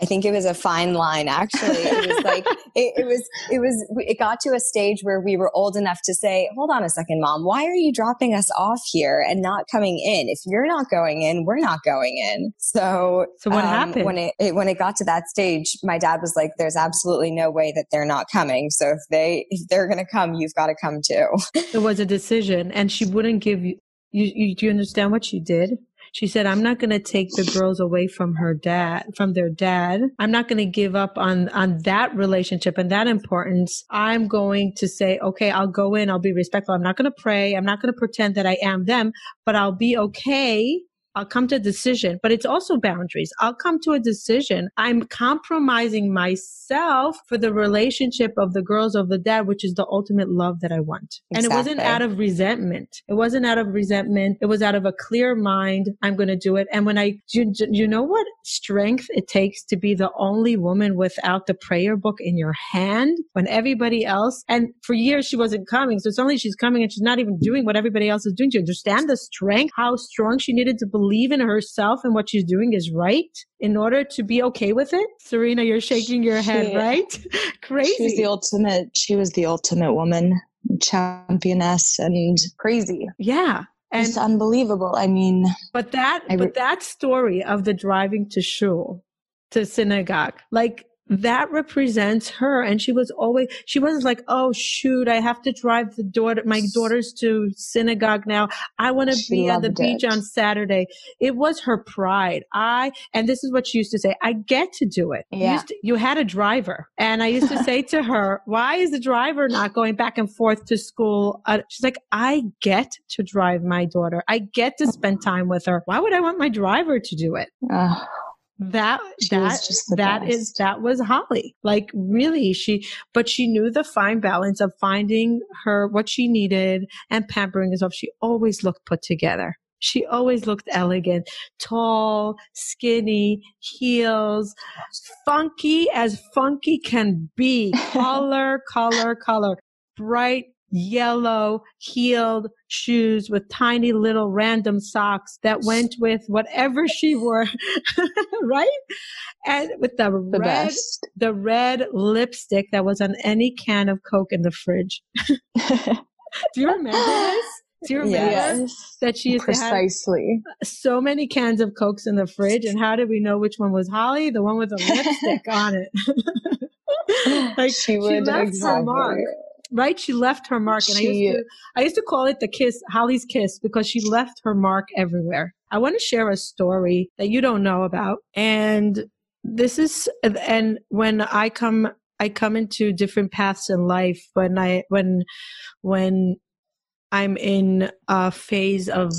I think it was a fine line. Actually, it was like it, it, was. It was. It got to a stage where we were old enough to say, "Hold on a second, mom. Why are you dropping us off here and not coming in? If you're not going in, we're not going in." So, so what um, happened when it, it when it got to that stage? My dad was like, "There's absolutely no way that they're not coming. So if they if they're going to come, you've got to come too." It was a decision, and she wouldn't give you. You, you do you understand what she did? She said, I'm not going to take the girls away from her dad, from their dad. I'm not going to give up on, on that relationship and that importance. I'm going to say, okay, I'll go in. I'll be respectful. I'm not going to pray. I'm not going to pretend that I am them, but I'll be okay I'll come to a decision, but it's also boundaries. I'll come to a decision. I'm compromising myself for the relationship of the girls of the dad, which is the ultimate love that I want. Exactly. And it wasn't out of resentment. It wasn't out of resentment. It was out of a clear mind. I'm going to do it. And when I, you, you know what strength it takes to be the only woman without the prayer book in your hand when everybody else, and for years she wasn't coming. So it's only she's coming and she's not even doing what everybody else is doing. Do you understand the strength, how strong she needed to believe believe in herself and what she's doing is right in order to be okay with it? Serena, you're shaking your head, she, right? <laughs> crazy. She was the ultimate, she was the ultimate woman, championess and crazy. Yeah. And it's unbelievable. I mean, but that, re- but that story of the driving to shul, to synagogue, like that represents her. And she was always, she wasn't like, oh, shoot, I have to drive the daughter, my daughters to synagogue now. I want to be on the beach on Saturday. It was her pride. I, and this is what she used to say, I get to do it. Yeah. You, to, you had a driver. And I used to say to her, why is the driver not going back and forth to school? Uh, she's like, I get to drive my daughter. I get to spend time with her. Why would I want my driver to do it? Uh that she that that best. is that was Holly. Like really, she but she knew the fine balance of finding her what she needed and pampering herself. She always looked put together. She always looked elegant, tall, skinny, heels, funky as funky can be. <laughs> Color, color, color. Bright yellow heeled shoes with tiny little random socks that went with whatever she wore, <laughs> right? And with the, the red, best. the red lipstick that was on any can of Coke in the fridge. <laughs> Do you remember this? Do you remember yes, that she used precisely. so many cans of Cokes in the fridge? And how did we know which one was Holly? The one with the <laughs> lipstick on it. like she would she left exactly. her mark right? She left her mark. And she, I, used to, I used to call it the kiss, Holly's kiss, because she left her mark everywhere. I want to share a story that you don't know about. And this is, and when I come, I come into different paths in life when I, when, when I'm in a phase of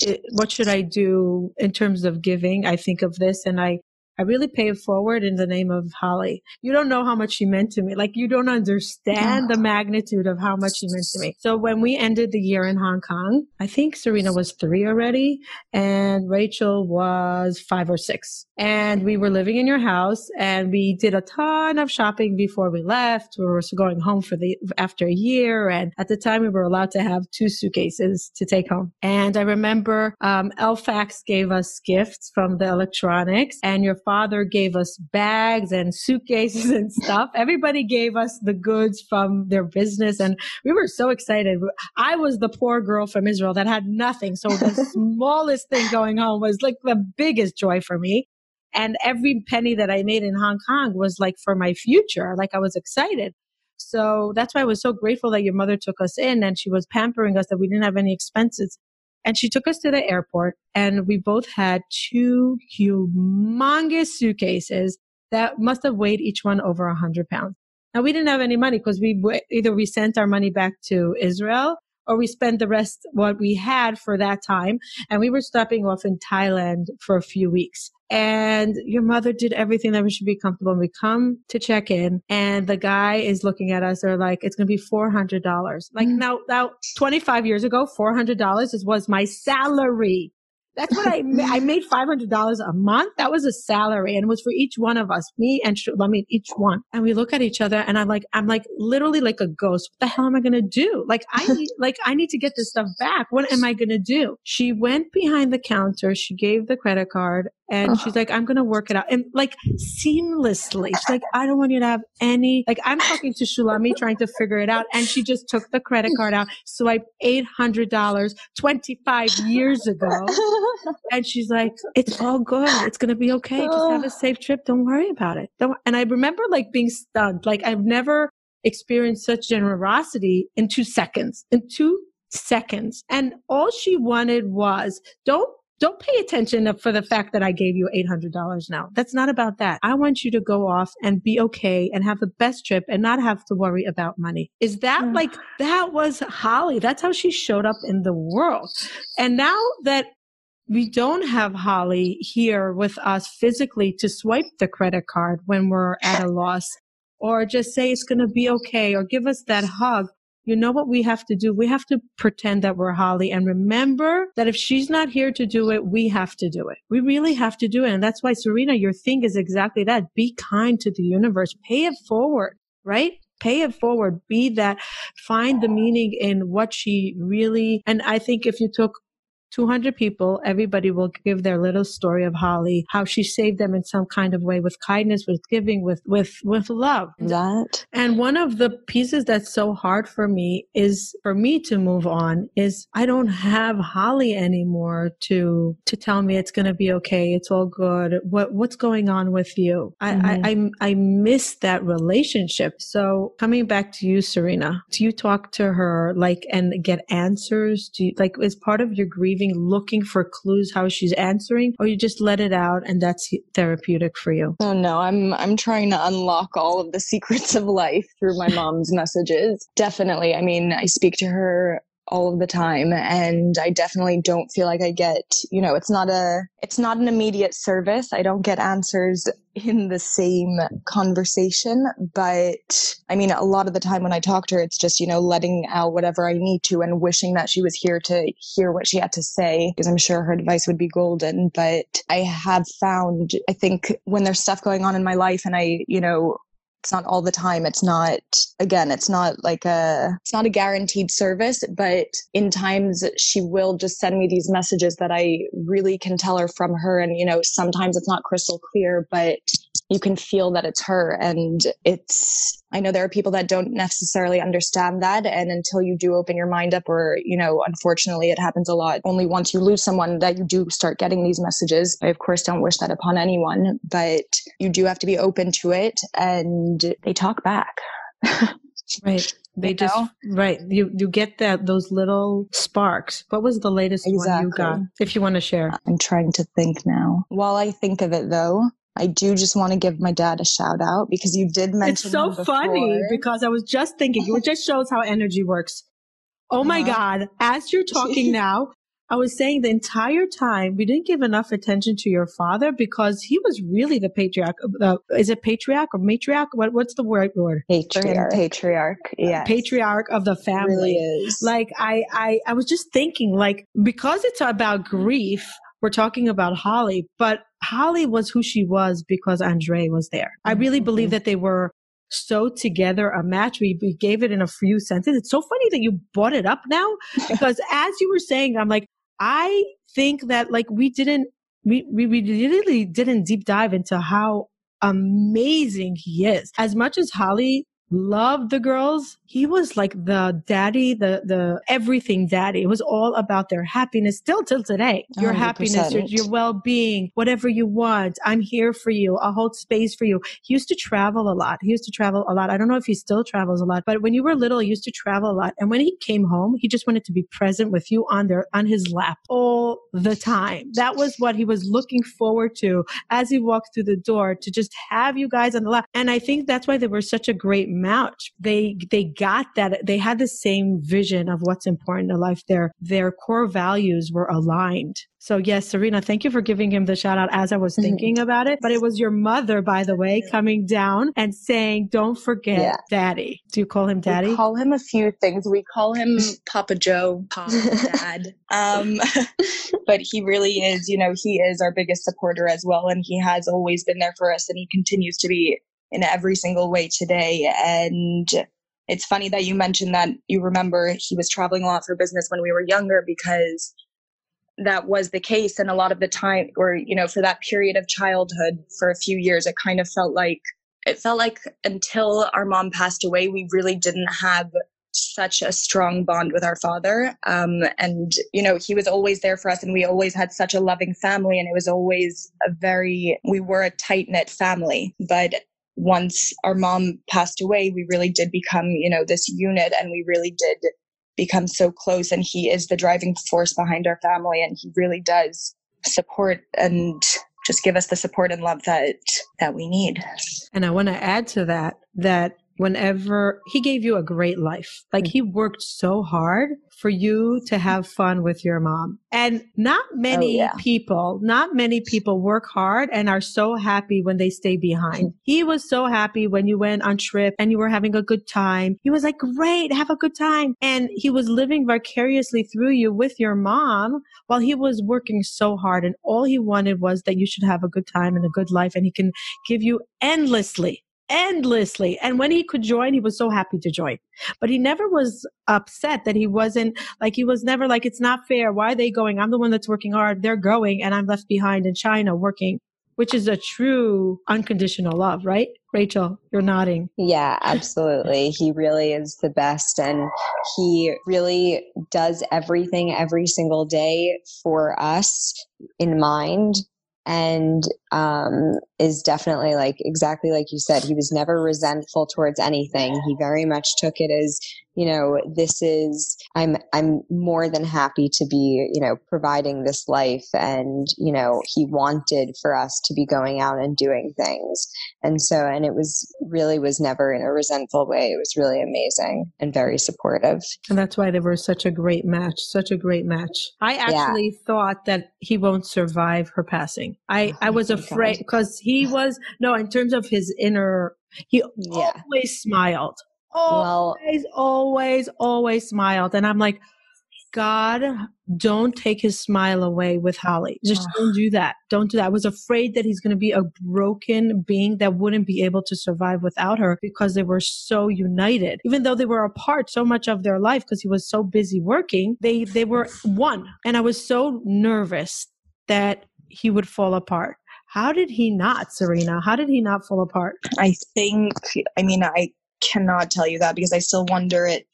it, what should I do in terms of giving? I think of this and I, I really pay it forward in the name of Holly. You don't know how much she meant to me. Like you don't understand the magnitude of how much she meant to me. So when we ended the year in Hong Kong, I think Serena was three already and Rachel was five or six. And we were living in your house and we did a ton of shopping before we left. We were going home for the, after a year. And at the time we were allowed to have two suitcases to take home. And I remember, um, Elfax gave us gifts from the electronics and your father gave us bags and suitcases and <laughs> stuff. Everybody gave us the goods from their business and we were so excited. I was the poor girl from Israel that had nothing. So the <laughs> smallest thing going home was like the biggest joy for me. And every penny that I made in Hong Kong was like for my future. Like I was excited. So that's why I was so grateful that your mother took us in and she was pampering us that we didn't have any expenses. And she took us to the airport and we both had two humongous suitcases that must have weighed each one over a hundred pounds. Now we didn't have any money because we either we sent our money back to Israel or we spent the rest what we had for that time. And we were stopping off in Thailand for a few weeks and your mother did everything that we should be comfortable. And we come to check in and the guy is looking at us. They're like, it's going to be $400. Like mm. now, now 25 years ago, $400 was my salary. That's what I ma- I <laughs> made five hundred dollars a month. That was a salary, and it was for each one of us, me and Sh- I mean each one. And we look at each other, and I'm like, I'm like literally like a ghost. What the hell am I gonna do? Like I <laughs> need, like I need to get this stuff back. What am I gonna do? She went behind the counter. She gave the credit card, and she's like, I'm going to work it out. And like seamlessly, she's like, I don't want you to have any, like I'm talking to Shulami trying to figure it out. And she just took the credit card out, swiped $800 25 years ago. <laughs> And she's like, it's all good. It's going to be okay. Just have a safe trip. Don't worry about it. Don't. And I remember like being stunned. Like I've never experienced such generosity in two seconds, in two seconds. And all she wanted was don't don't pay attention for the fact that I gave you $800 now. That's not about that. I want you to go off and be okay and have the best trip and not have to worry about money. Is that mm. like, that was Holly. That's how she showed up in the world. And now that we don't have Holly here with us physically to swipe the credit card when we're at a <laughs> loss or just say it's going to be okay or give us that hug you know what we have to do? We have to pretend that we're Holly and remember that if she's not here to do it, we have to do it. We really have to do it. And that's why, Serena, your thing is exactly that. Be kind to the universe. Pay it forward, right? Pay it forward. Be that. Find the meaning in what she really, and I think if you took 200 people, everybody will give their little story of Holly, how she saved them in some kind of way with kindness, with giving, with, with, with love. That. And one of the pieces that's so hard for me is for me to move on is I don't have Holly anymore to, to tell me it's going to be okay. It's all good. What, what's going on with you? Mm-hmm. I, I, I miss that relationship. So coming back to you, Serena, do you talk to her like and get answers? Do you like, is part of your grieving looking for clues how she's answering, or you just let it out and that's therapeutic for you? Oh no, I'm I'm trying to unlock all of the <laughs> secrets of life through my mom's messages. Definitely. I mean, I speak to her all of the time and i definitely don't feel like i get you know it's not a it's not an immediate service. I don't get answers in the same conversation but i mean a lot of the time when i talk to her it's just you know letting out whatever i need to and wishing that she was here to hear what she had to say because i'm sure her advice would be golden. But i have found i think when there's stuff going on in my life and i you know it's not all the time. It's not again it's not like a it's not a guaranteed service but in times she will just send me these messages that i really can tell her from her. And you know sometimes it's not crystal clear but you can feel that it's her. And it's i know there are people that don't necessarily understand that. And until you do open your mind up or you know unfortunately it happens a lot. Only once you lose someone that you do start getting these messages. I of course don't wish that upon anyone but you do have to be open to it. And they talk back. <laughs> Right. They you just know? right. You you get that those little sparks. What was the latest exactly. one you got? If you want to share. I'm trying to think now. While i think of it though I do just want to give my dad a shout out because you did mention. It's so funny because I was just thinking it just shows how energy works. Oh my uh-huh. God. As you're talking <laughs> now, I was saying the entire time we didn't give enough attention to your father because he was really the patriarch. Uh, is it patriarch or matriarch? What, what's the word? word? Patriarch. Patriarch. Yeah. Patriarch of the family. Really is. Like I, I, I was just thinking like, because it's about grief, we're talking about Holly, but Holly was who she was because Andre was there. I really mm-hmm. believe that they were so together a match. We, we gave it in a few sentences. It's so funny that you brought it up now <laughs> because as you were saying, I'm like, I think that like we didn't, we, we, we really didn't deep dive into how amazing he is. As much as Holly loved the girls. He was like the daddy, the the everything daddy. It was all about their happiness still till today. Your 100%. happiness, your, your well-being, whatever you want. I'm here for you. I'll hold space for you. He used to travel a lot. He used to travel a lot. I don't know if he still travels a lot, but when you were little, he used to travel a lot. And when he came home, he just wanted to be present with you on their on his lap all the time. That was what he was looking forward to as he walked through the door to just have you guys on the lap. And I think that's why they were such a great match. They they got that they had the same vision of what's important in life. Their their core values were aligned. So yes, Serena, thank you for giving him the shout out as I was mm-hmm. thinking about it. But it was your mother, by the way, coming down and saying, "Don't forget, yeah. Daddy." Do you call him Daddy? We call him a few things. We call him <laughs> Papa Joe, Pop, Dad. Um, <laughs> but he really is. You know, he is our biggest supporter as well, and he has always been there for us, and he continues to be in every single way today. And it's funny that you mentioned that you remember he was traveling a lot for business when we were younger because that was the case. And a lot of the time or you know for that period of childhood for a few years it kind of felt like it felt like until our mom passed away we really didn't have such a strong bond with our father. Um, and you know he was always there for us and we always had such a loving family and it was always a very we were a tight knit family. But once our mom passed away we really did become you know this unit and we really did become so close and he is the driving force behind our family and he really does support and just give us the support and love that that we need. And i want to add to that that whenever he gave you a great life. Like he worked so hard for you to have fun with your mom. And not oh, many oh, yeah. people, not many people work hard and are so happy when they stay behind. <laughs> He was so happy when you went on trip and you were having a good time. He was like, great, have a good time. And he was living vicariously through you with your mom while he was working so hard. And all he wanted was that you should have a good time and a good life. And he can give you endlessly endlessly. And when he could join, he was so happy to join. But he never was upset that he wasn't like, he was never like, it's not fair. Why are they going? I'm the one that's working hard. They're going and I'm left behind in China working, which is a true unconditional love, right? Rachel, you're nodding. Yeah, absolutely. he really is the best. And he really does everything every single day for us in mind and um, is definitely like exactly like you said. He was never resentful towards anything. He very much took it as you know, this is, I'm, I'm more than happy to be, you know, providing this life. And, you know, he wanted for us to be going out and doing things. And so, and it was really was never in a resentful way. It was really amazing and very supportive. And that's why they were such a great match, such a great match. I actually yeah. thought that he won't survive her passing. I, oh, I was afraid because he was, no, in terms of his inner, he yeah. always smiled always, well, always, always smiled. And I'm like, God, don't take his smile away with Holly. Just don't do that. Don't do that. I was afraid that he's going to be a broken being that wouldn't be able to survive without her because they were so united. Even though they were apart so much of their life because he was so busy working, they, they were one. And I was so nervous that he would fall apart. How did he not, Serena? How did he not fall apart? I think, I mean, I cannot tell you that because I still wonder it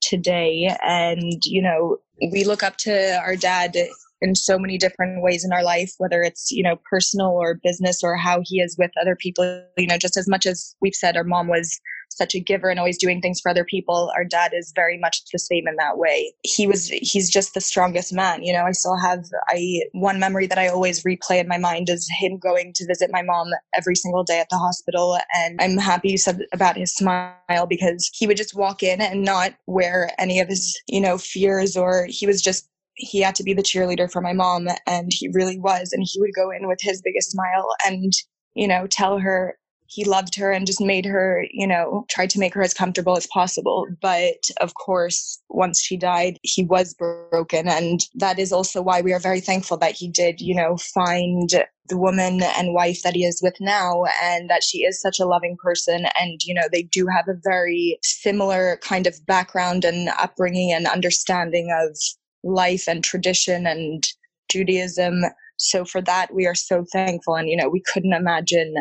today. And, you know, we look up to our dad in so many different ways in our life, whether it's, you know, personal or business or how he is with other people, you know, just as much as we've said our mom was such a giver and always doing things for other people. Our dad is very much the same in that way. He was, he's just the strongest man. You know, I still have, I, one memory that I always replay in my mind is him going to visit my mom every single day at the hospital. And I'm happy you said about his smile because he would just walk in and not wear any of his, you know, fears or he was just he had to be the cheerleader for my mom and he really was and he would go in with his biggest smile and you know tell her he loved her and just made her, you know, tried to make her as comfortable as possible. But of course, once she died, he was broken. And that is also why we are very thankful that he did, you know, find the woman and wife that he is with now and that she is such a loving person. And, you know, they do have a very similar kind of background and upbringing and understanding of life and tradition and Judaism. So for that, we are so thankful. And, you know, we couldn't imagine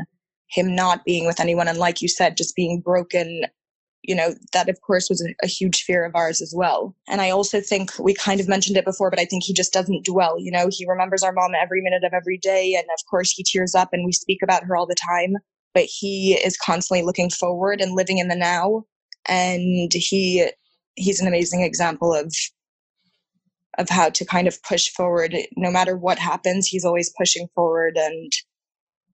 him not being with anyone and like you said just being broken you know, that of course was a, huge fear of ours as well. And I also think we kind of mentioned it before, but I think he just doesn't dwell. You know, he remembers our mom every minute of every day. And of course, he tears up and we speak about her all the time. But he is constantly looking forward and living in the now. And he he's an amazing example of of how to kind of push forward no matter what happens he's always pushing forward and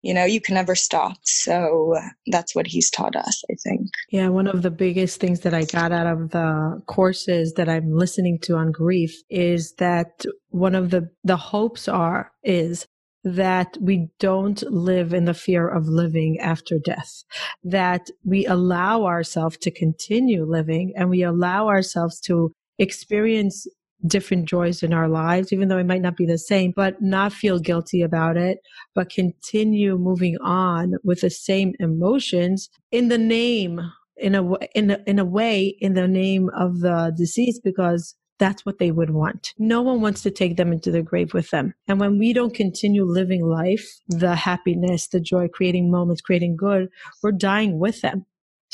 you know you can never stop. So uh, that's what he's taught us i think. Yeah one of the biggest things that i got out of the courses that i'm listening to on grief is that one of the the hopes are is that we don't live in the fear of living after death, that we allow ourselves to continue living and we allow ourselves to experience different joys in our lives, even though it might not be the same, but not feel guilty about it, but continue moving on with the same emotions in the name, in a, in a, in a way, in the name of the deceased, because that's what they would want. No one wants to take them into the grave with them. And when we don't continue living life, the happiness, the joy, creating moments, creating good, we're dying with them.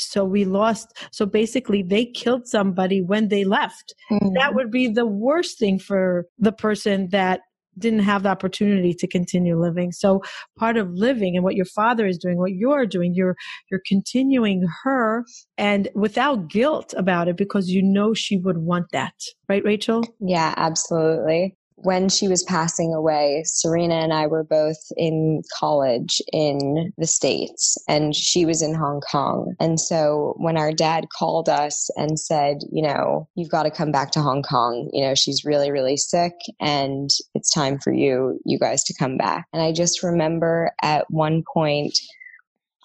So we lost. So basically, they killed somebody when they left. Mm-hmm. That would be the worst thing for the person that didn't have the opportunity to continue living. So part of living and what your father is doing, what you're doing, you're you're continuing her and without guilt about it because you know she would want that. Right, Rachel? Yeah, absolutely when she was passing away, Serena and I were both in college in the States and she was in Hong Kong. And so when our dad called us and said, you know, you've got to come back to Hong Kong, you know, she's really, really sick and it's time for you, you guys to come back. And I just remember at one point,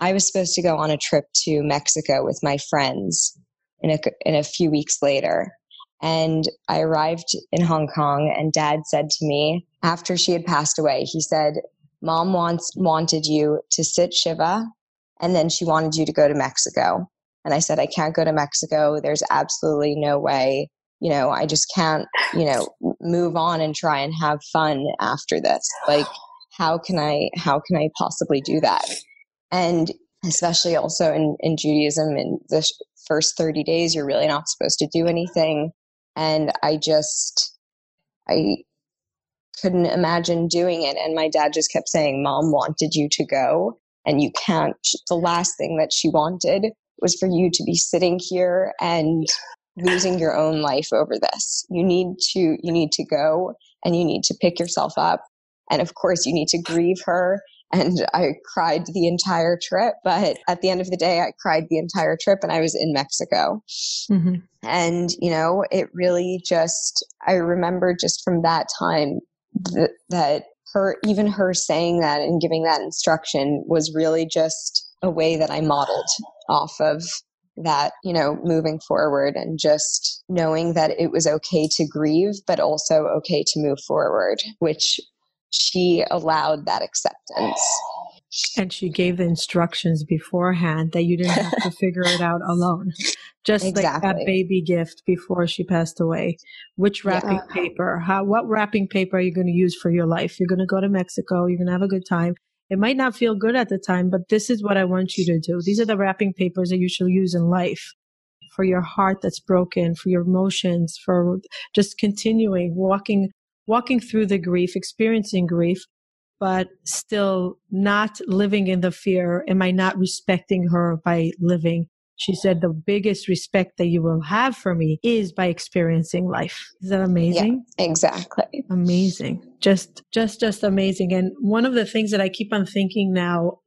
I was supposed to go on a trip to Mexico with my friends in a, in a few weeks later. And I arrived in Hong Kong, and dad said to me after she had passed away, he said, Mom wants, wanted you to sit Shiva, and then she wanted you to go to Mexico. And I said, I can't go to Mexico. There's absolutely no way. You know, I just can't, you know, move on and try and have fun after this. Like, how can I, how can I possibly do that? And especially also in, in Judaism, in the first 30 days, you're really not supposed to do anything and I just I couldn't imagine doing it. And my dad just kept saying mom wanted you to go and you can't. The last thing that she wanted was for you to be sitting here and <sighs> losing your own life over this. You need to you need to go and you need to pick yourself up. And of course you need to grieve her and I cried the entire trip. But at the end of the day, I cried the entire trip and I was in Mexico. Mm-hmm. And, you know, it really just, I remember just from that time th- that her, even her saying that and giving that instruction was really just a way that I modeled off of that, you know, moving forward and just knowing that it was okay to grieve, but also okay to move forward, which she allowed that acceptance. And she gave the instructions beforehand that you didn't have to figure it out <laughs> alone. Just exactly. like that baby gift before she passed away. Which wrapping yeah. paper? How what wrapping paper are you going to use for your life? You're going to go to Mexico, you're going to have a good time. It might not feel good at the time, but this is what I want you to do. These are the wrapping papers that you should use in life for your heart that's broken, for your emotions, for just continuing walking walking through the grief, experiencing grief, but still not living in the fear. Am I not respecting her by living? She said, the biggest respect that you will have for me is by experiencing life. Is that amazing? Yeah, exactly. Amazing. Just, just, just amazing. And one of the things that I keep on thinking now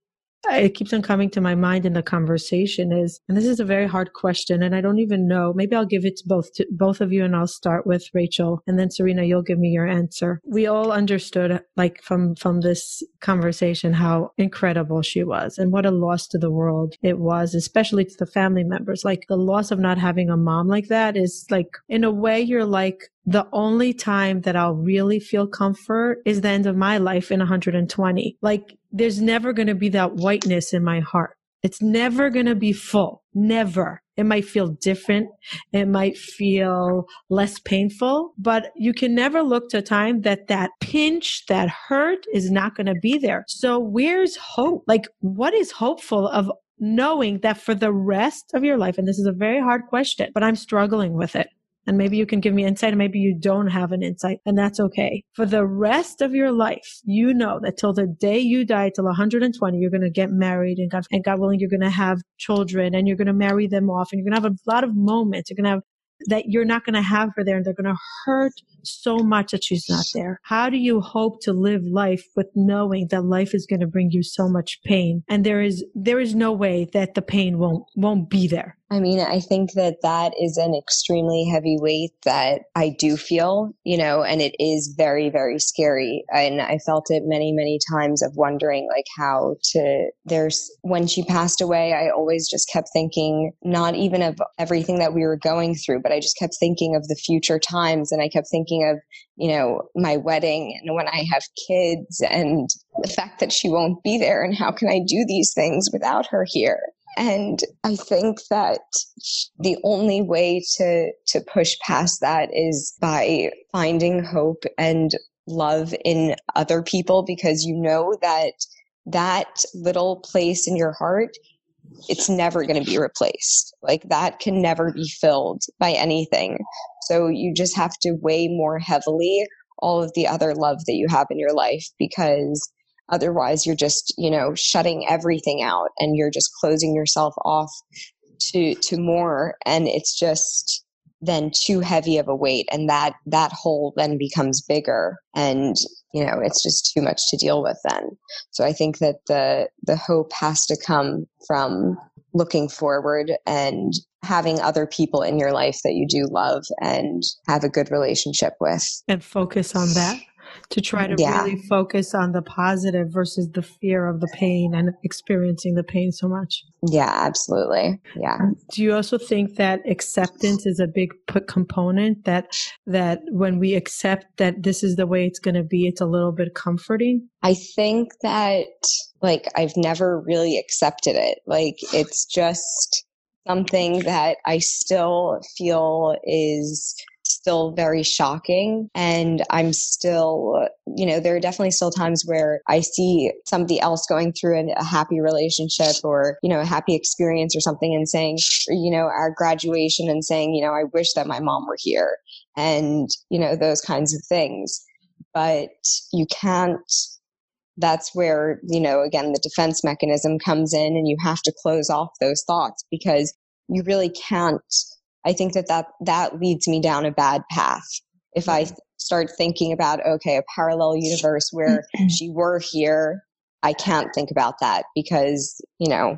it keeps on coming to my mind in the conversation is, and this is a very hard question, and I don't even know. Maybe I'll give it to both to both of you, and I'll start with Rachel, and then Serena, you'll give me your answer. We all understood, like from from this conversation, how incredible she was, and what a loss to the world it was, especially to the family members. Like the loss of not having a mom like that is like, in a way, you're like, the only time that I'll really feel comfort is the end of my life in 120. Like there's never going to be that whiteness in my heart. It's never going to be full. Never. It might feel different. It might feel less painful, but you can never look to a time that that pinch, that hurt is not going to be there. So where's hope? Like what is hopeful of knowing that for the rest of your life, and this is a very hard question, but I'm struggling with it. And maybe you can give me insight and maybe you don't have an insight and that's okay. For the rest of your life, you know that till the day you die, till 120, you're going to get married and God, and God willing, you're going to have children and you're going to marry them off and you're going to have a lot of moments. You're going to have that you're not going to have her there and they're going to hurt so much that she's not there. How do you hope to live life with knowing that life is going to bring you so much pain and there is there is no way that the pain won't won't be there. I mean, I think that that is an extremely heavy weight that I do feel, you know, and it is very, very scary. And I felt it many, many times of wondering like how to, there's, when she passed away, I always just kept thinking, not even of everything that we were going through, but I just kept thinking of the future times. And I kept thinking of, you know, my wedding and when I have kids and the fact that she won't be there and how can I do these things without her here? And I think that the only way to, to push past that is by finding hope and love in other people because you know that that little place in your heart it's never going to be replaced. Like that can never be filled by anything. So you just have to weigh more heavily all of the other love that you have in your life because Otherwise, you're just, you know, shutting everything out and you're just closing yourself off to to more and it's just then too heavy of a weight and that that hole then becomes bigger and you know it's just too much to deal with then. So i think that the the hope has to come from looking forward and having other people in your life that you do love and have a good relationship with. And focus on that to try to yeah. really focus on the positive versus the fear of the pain and experiencing the pain so much. Yeah, absolutely. Yeah. Do you also think that acceptance is a big component that that when we accept that this is the way it's going to be, it's a little bit comforting? I think that like I've never really accepted it. Like it's just something that I still feel is still very shocking. And I'm still, you know, there are definitely still times where I see somebody else going through a happy relationship or, you know, a happy experience or something and saying, you know, our graduation and saying, you know, I wish that my mom were here and, you know, those kinds of things. But you can't that's where you know again the defense mechanism comes in and you have to close off those thoughts because you really can't I think that that, that leads me down a bad path. If I mm-hmm. start thinking about, okay, a parallel universe where mm-hmm. she were here, I can't think about that because, you know,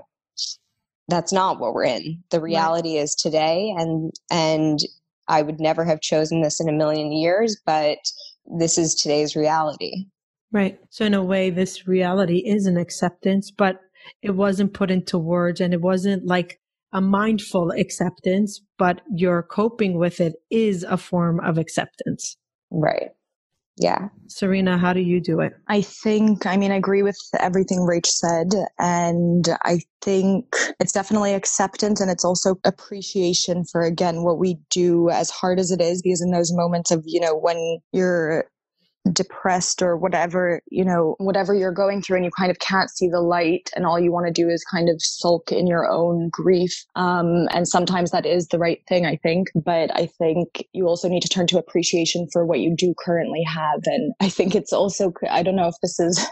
that's not what we're in. The reality right. is today and, and I would never have chosen this in a million years, but this is today's reality. Right. So in a way, this reality is an acceptance, but it wasn't put into words and it wasn't like a mindful acceptance, but your coping with it is a form of acceptance. Right. Yeah. Serena, how do you do it? I think, I mean, I agree with everything Rach said. And I think it's definitely acceptance and it's also appreciation for, again, what we do as hard as it is, because in those moments of, you know, when you're depressed or whatever, you know, whatever you're going through and you kind of can't see the light and all you want to do is kind of sulk in your own grief. Um, and sometimes that is the right thing, I think. But I think you also need to turn to appreciation for what you do currently have. And I think it's also, I don't know if this is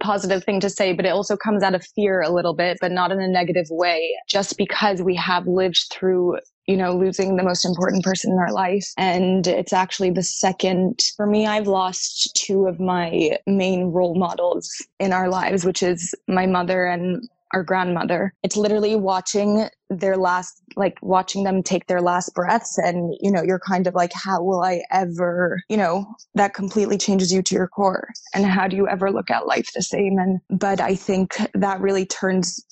positive thing to say, but it also comes out of fear a little bit, but not in a negative way. Just because we have lived through you know, losing the most important person in our life. And it's actually the second, for me, I've lost two of my main role models in our lives, which is my mother and our grandmother. It's literally watching their last, like watching them take their last breaths. And, you know, you're kind of like, how will I ever, you know, that completely changes you to your core. And how do you ever look at life the same? And, but I think that really turns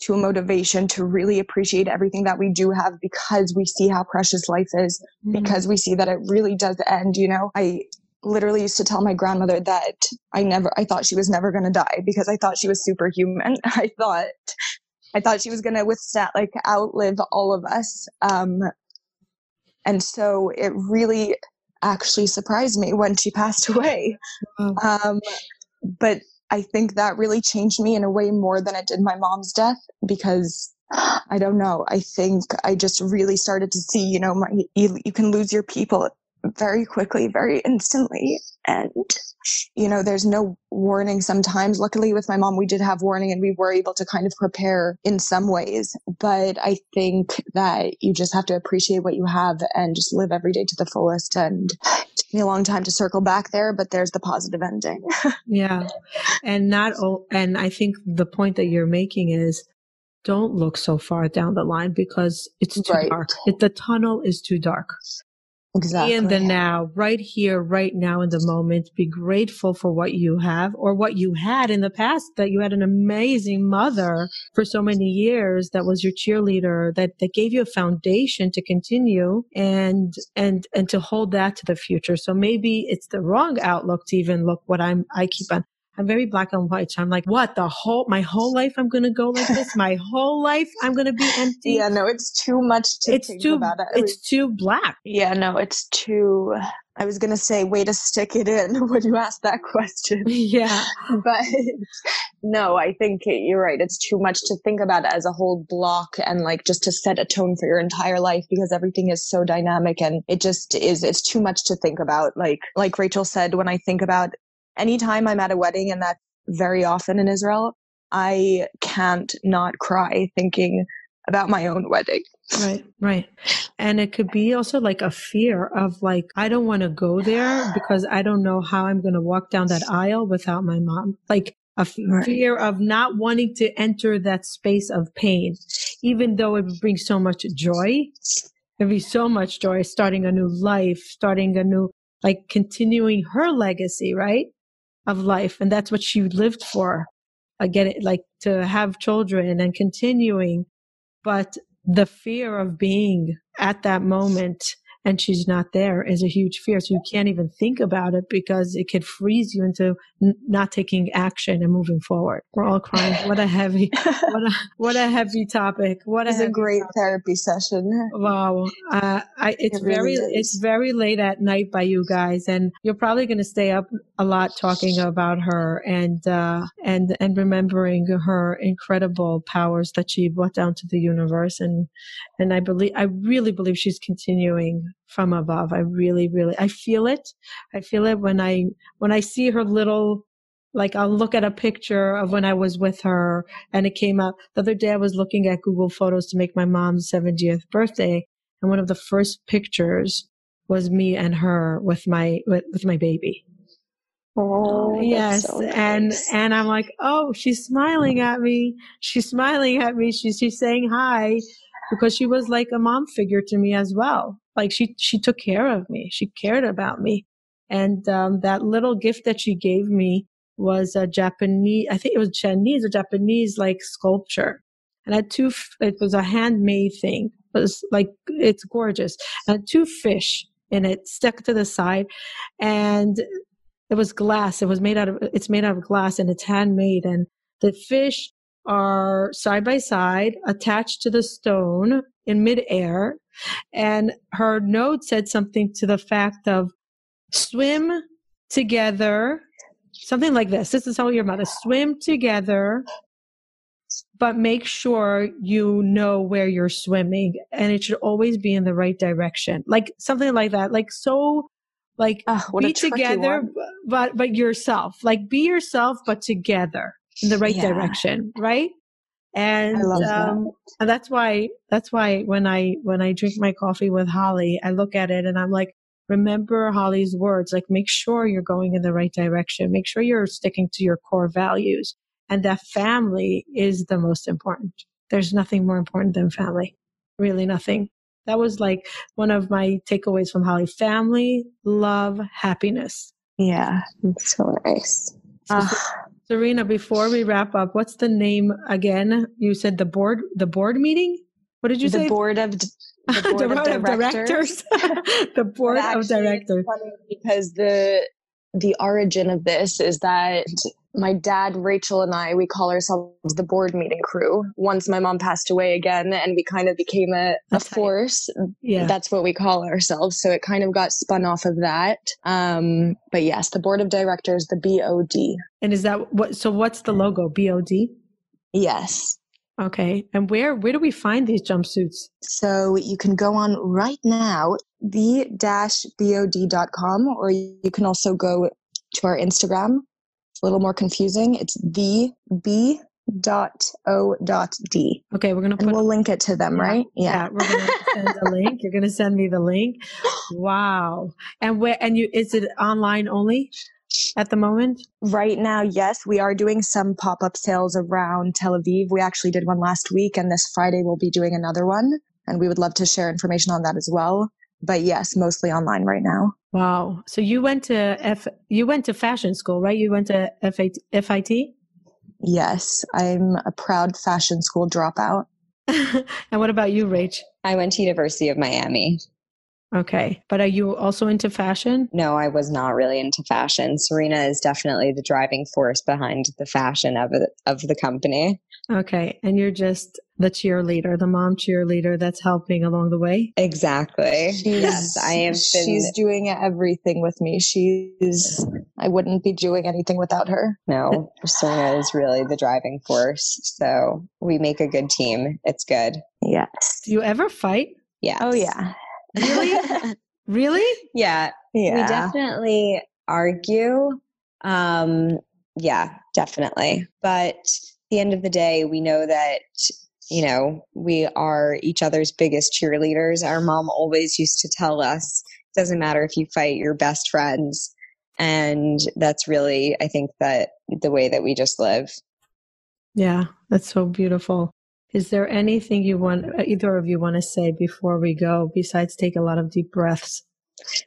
to a motivation to really appreciate everything that we do have because we see how precious life is, mm-hmm. because we see that it really does end. You know, I literally used to tell my grandmother that I never, I thought she was never going to die because I thought she was superhuman. <laughs> I thought, I thought she was going to withstand, like outlive all of us. Um, and so it really actually surprised me when she <laughs> passed away. Mm-hmm. Um, but I think that really changed me in a way more than it did my mom's death because I don't know. I think I just really started to see, you know, my, you, you can lose your people very quickly, very instantly. And, you know, there's no warning sometimes. Luckily, with my mom, we did have warning and we were able to kind of prepare in some ways. But I think that you just have to appreciate what you have and just live every day to the fullest. And it took me a long time to circle back there, but there's the positive ending. <laughs> yeah. And not, and I think the point that you're making is, don't look so far down the line because it's too right. dark. It, the tunnel is too dark. Exactly. Be in the now, right here, right now in the moment. Be grateful for what you have or what you had in the past, that you had an amazing mother for so many years that was your cheerleader, that, that gave you a foundation to continue and, and, and to hold that to the future. So maybe it's the wrong outlook to even look what I'm, I keep on I'm very black and white. So I'm like, what the whole, my whole life I'm going to go like this? My <laughs> whole life I'm going to be empty. Yeah, no, it's too much to it's think too, about it. It's too black. Yeah, no, it's too, I was going to say, way to stick it in <laughs> when you asked that question. <laughs> Yeah. but no, I think you're right. It's too much to think about as a whole block and like just to set a tone for your entire life because everything is so dynamic and it just is, it's too much to think about. Like, like Rachel said, when I think about anytime I'm at a wedding, and that's very often in Israel, I can't not cry thinking about my own wedding. Right, right. And it could be also like a fear of like, I don't want to go there <gasps> because I don't know how I'm going to walk down that aisle without my mom. Like a fear right. of not wanting to enter that space of pain, even though it brings so much joy. It'd be so much joy starting a new life, starting a new, like continuing her legacy, right? Of life. And that's what she lived for. Again, like to have children and continuing. But the fear of being at that moment and she's not there is a huge fear. So you can't even think about it because it could freeze you into n- not taking action and moving forward. We're all crying. <laughs> What a heavy, what a, what a heavy topic. What a, a great topic. therapy session. Wow. Uh, I, it's it really very, is. it's very late at night by you guys and you're probably going to stay up a lot talking about her and, uh, and, and remembering her incredible powers that she brought down to the universe. And, and I believe, I really believe she's continuing from above. I really, really, I feel it. I feel it when I, when I see her little, like I'll look at a picture of when I was with her and it came up. The other day I was looking at Google Photos to make my mom's 70th birthday. And one of the first pictures was me and her with my, with, with my baby. Oh, yes. So nice. And, and I'm like, oh, she's smiling at me. She's smiling at me. She's, she's saying hi because she was like a mom figure to me as well. Like she, she took care of me. She cared about me. And, um, that little gift that she gave me was a Japanese, I think it was Chinese or Japanese like sculpture. And had two, it was a handmade thing. It was like, it's gorgeous. And two fish in it stuck to the side. And it was glass. It was made out of, it's made out of glass and it's handmade. And the fish are side by side attached to the stone in midair. And her note said something to the fact of swim together, something like this. This is how your mother swim together, but make sure you know where you're swimming and it should always be in the right direction. Like something like that. Like so like be together but but yourself. Like be yourself but together in the right yeah. direction, right? And um, that. and that's why that's why when I when I drink my coffee with Holly, I look at it and I'm like, remember Holly's words. Like, make sure you're going in the right direction. Make sure you're sticking to your core values, and that family is the most important. There's nothing more important than family. Really, nothing. That was like one of my takeaways from Holly: family, love, happiness. Yeah, it's so nice. Uh, Serena, before we wrap up, what's the name again? You said the board, the board meeting. What did you the say? Board of the board, <laughs> the board of, directors. <laughs> the board of directors. Because the the origin of this is that my dad, Rachel, and I, we call ourselves the board meeting crew. Once my mom passed away again, and we kind of became a, a force. Yeah. That's what we call ourselves. So it kind of got spun off of that. Um, but yes, the board of directors, the BOD. And is that what? So what's the logo? BOD. Yes. Okay. And where where do we find these jumpsuits? So you can go on right now, the-bod.com, or you can also go to our Instagram. A little more confusing. It's the b dot o dot d. Okay, we're gonna put And we'll link it to them, Yeah. right? yeah. we're gonna send the <laughs> link. You're gonna send me the link. <gasps> Wow. And where and you is it online only at the moment? Right now, yes, we are doing some pop up sales around Tel Aviv. We actually did one last week, and this Friday we'll be doing another one. And we would love to share information on that as well. But yes, mostly online right now. Wow. So you went to F you went to fashion school, right? You went to FIT, FIT? Yes, I'm a proud fashion school dropout. <laughs> and what about you, Rach? I went to University of Miami. Okay. But are you also into fashion? No, I was not really into fashion. Serena is definitely the driving force behind the fashion of it, of the company. Okay. And you're just the cheerleader, the mom cheerleader that's helping along the way? Exactly. She's, yes, I have been. She's doing everything with me. She's, I wouldn't be doing anything without her. No, Serena is really the driving force. So we make a good team. It's good. Yes. Do you ever fight? Yeah. Oh, yeah. Really? <laughs> Really? yeah. yeah. We definitely argue. Um, yeah, definitely. But at the end of the day, we know that, you know, we are each other's biggest cheerleaders. Our mom always used to tell us, doesn't matter if you fight, your best friends. And that's really, I think, that the way that we just live. Yeah, that's so beautiful. Is there anything you want, uh, either of you want to say before we go, besides take a lot of deep breaths?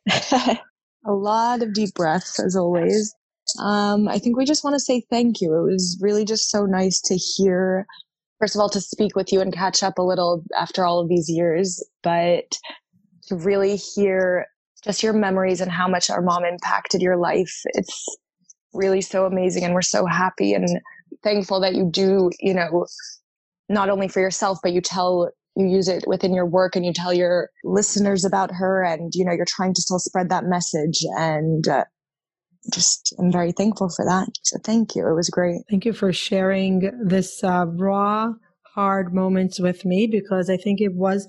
<laughs> a lot of deep breaths, as always. Um, I think we just want to say thank you. It was really just so nice to hear, first of all, to speak with you and catch up a little after all of these years, but to really hear just your memories and how much our mom impacted your life. It's really so amazing. And we're so happy and thankful that you do, you know, not only for yourself, but you tell you use it within your work and you tell your listeners about her and you know you're trying to still spread that message and uh, just i'm very thankful for that so thank you it was great Thank you for sharing this uh, raw, hard moments with me because I think it was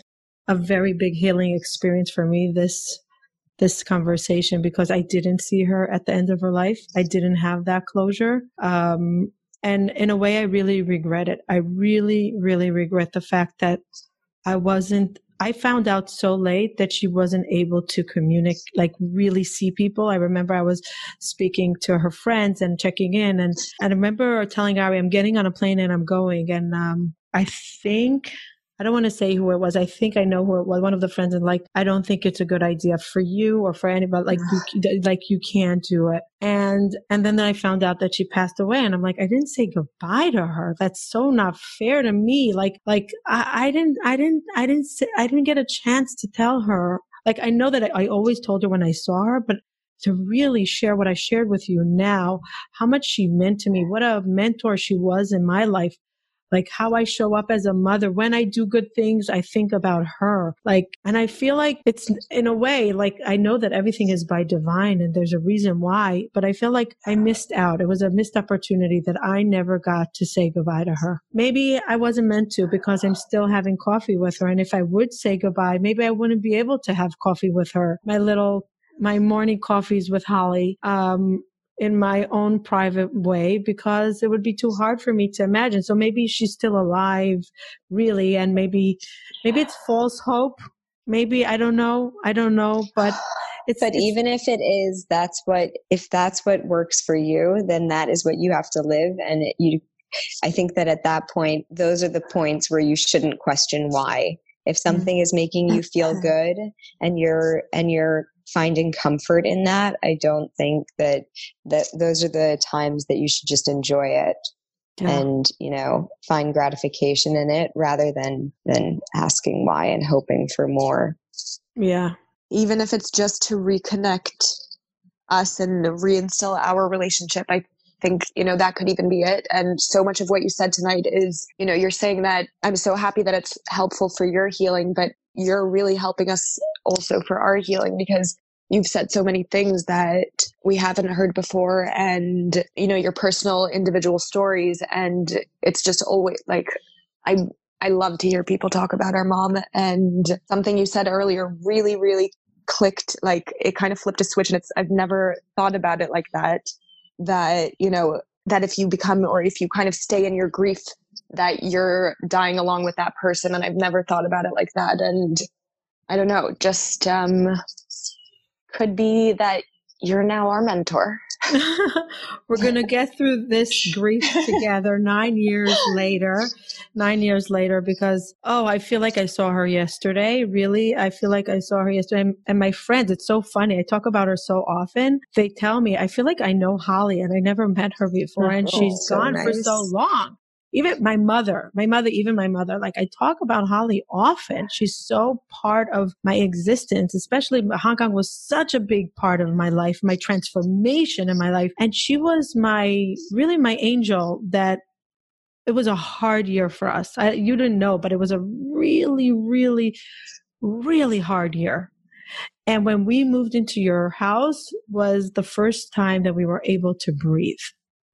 a very big healing experience for me. This this conversation because I didn't see her at the end of her life. I didn't have that closure. Um, and in a way, I really regret it. I really, really regret the fact that I wasn't. I found out so late that she wasn't able to communicate, like really see people. I remember I was speaking to her friends and checking in, and, and I remember telling Ari, "I'm getting on a plane and I'm going." And um, I think I don't want to say who it was. I think I know who it was. One of the friends, and like, I don't think it's a good idea for you or for anybody. Like, you, <sighs> like you can't do it. And and then I found out that she passed away, and I'm like, I didn't say goodbye to her. That's so not fair to me. Like, like I, I didn't, I didn't, I didn't, say, I didn't get a chance to tell her. Like, I know that I, I always told her when I saw her, but to really share what I shared with you now, how much she meant to me, what a mentor she was in my life like how I show up as a mother. When I do good things, I think about her. Like, and I feel like it's in a way, like I know that everything is by divine and there's a reason why, but I feel like I missed out. It was a missed opportunity that I never got to say goodbye to her. Maybe I wasn't meant to because I'm still having coffee with her. And if I would say goodbye, maybe I wouldn't be able to have coffee with her. My little my morning coffees with Holly. Um, in my own private way because it would be too hard for me to imagine. So maybe she's still alive, really, and maybe maybe it's false hope. Maybe I don't know. I don't know, but <sighs> it's But it's- even if it is, that's what, if that's what works for you, then that is what you have to live. And it, you, I think that at that point, those are the points where you shouldn't question why. If mm-hmm. something is making you feel <laughs> good and you're, and you're finding comfort in that, I don't think that, that those are the times that you should just enjoy it Yeah. and, you know, find gratification in it rather than, than asking why and hoping for more. yeah. even if it's just to reconnect us and reinstill our relationship i think, you know, that could even be it. And so much of what you said tonight is, you know, you're saying that I'm so happy that it's helpful for your healing, but you're really helping us also for our healing because you've said so many things that we haven't heard before and you know your personal individual stories and it's just always like i i love to hear people talk about our mom and something you said earlier really really clicked like it kind of flipped a switch and it's i've never thought about it like that that you know that if you become or if you kind of stay in your grief that you're dying along with that person and i've never thought about it like that and i don't know just um could be that you're now our mentor. <laughs> We're going to get through this grief <laughs> together nine years later. Nine years later, because, oh, I feel like I saw her yesterday. Really, I feel like I saw her yesterday. And my friends, it's so funny. I talk about her so often. They tell me, I feel like I know Holly and I never met her before. And oh, she's so gone nice. for so long even my mother, my mother, even my mother, like I talk about Holly often. She's so part of my existence, especially Hong Kong was such a big part of my life, my transformation in my life. And she was my, really my angel that it was a hard year for us. I, you didn't know, but it was a really, really, really hard year. And when we moved into your house was the first time that we were able to breathe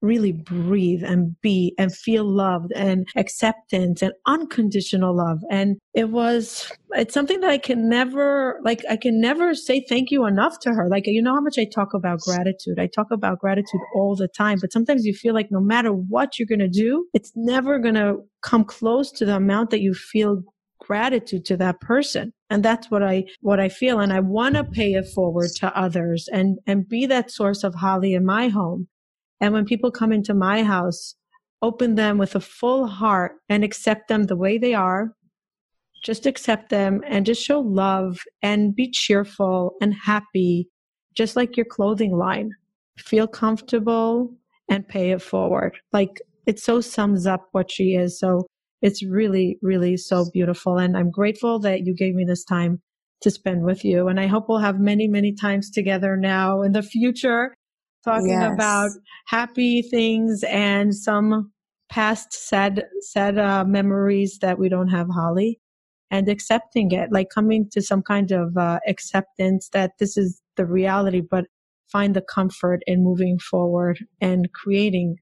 really breathe and be and feel loved and acceptance and unconditional love. And it was, it's something that I can never, like, I can never say thank you enough to her. Like, you know how much I talk about gratitude. I talk about gratitude all the time, but sometimes you feel like no matter what you're going to do, it's never going to come close to the amount that you feel gratitude to that person and that's what i what i feel and i want to pay it forward to others and and be that source of holly in my home and when people come into my house, open them with a full heart and accept them the way they are. Just accept them and just show love and be cheerful and happy, just like your clothing line. Feel comfortable and pay it forward. Like it so sums up what she is. So it's really, really so beautiful. And I'm grateful that you gave me this time to spend with you. And I hope we'll have many, many times together now in the future talking yes. about happy things and some past sad sad uh, memories that we don't have holly and accepting it like coming to some kind of uh, acceptance that this is the reality but find the comfort in moving forward and creating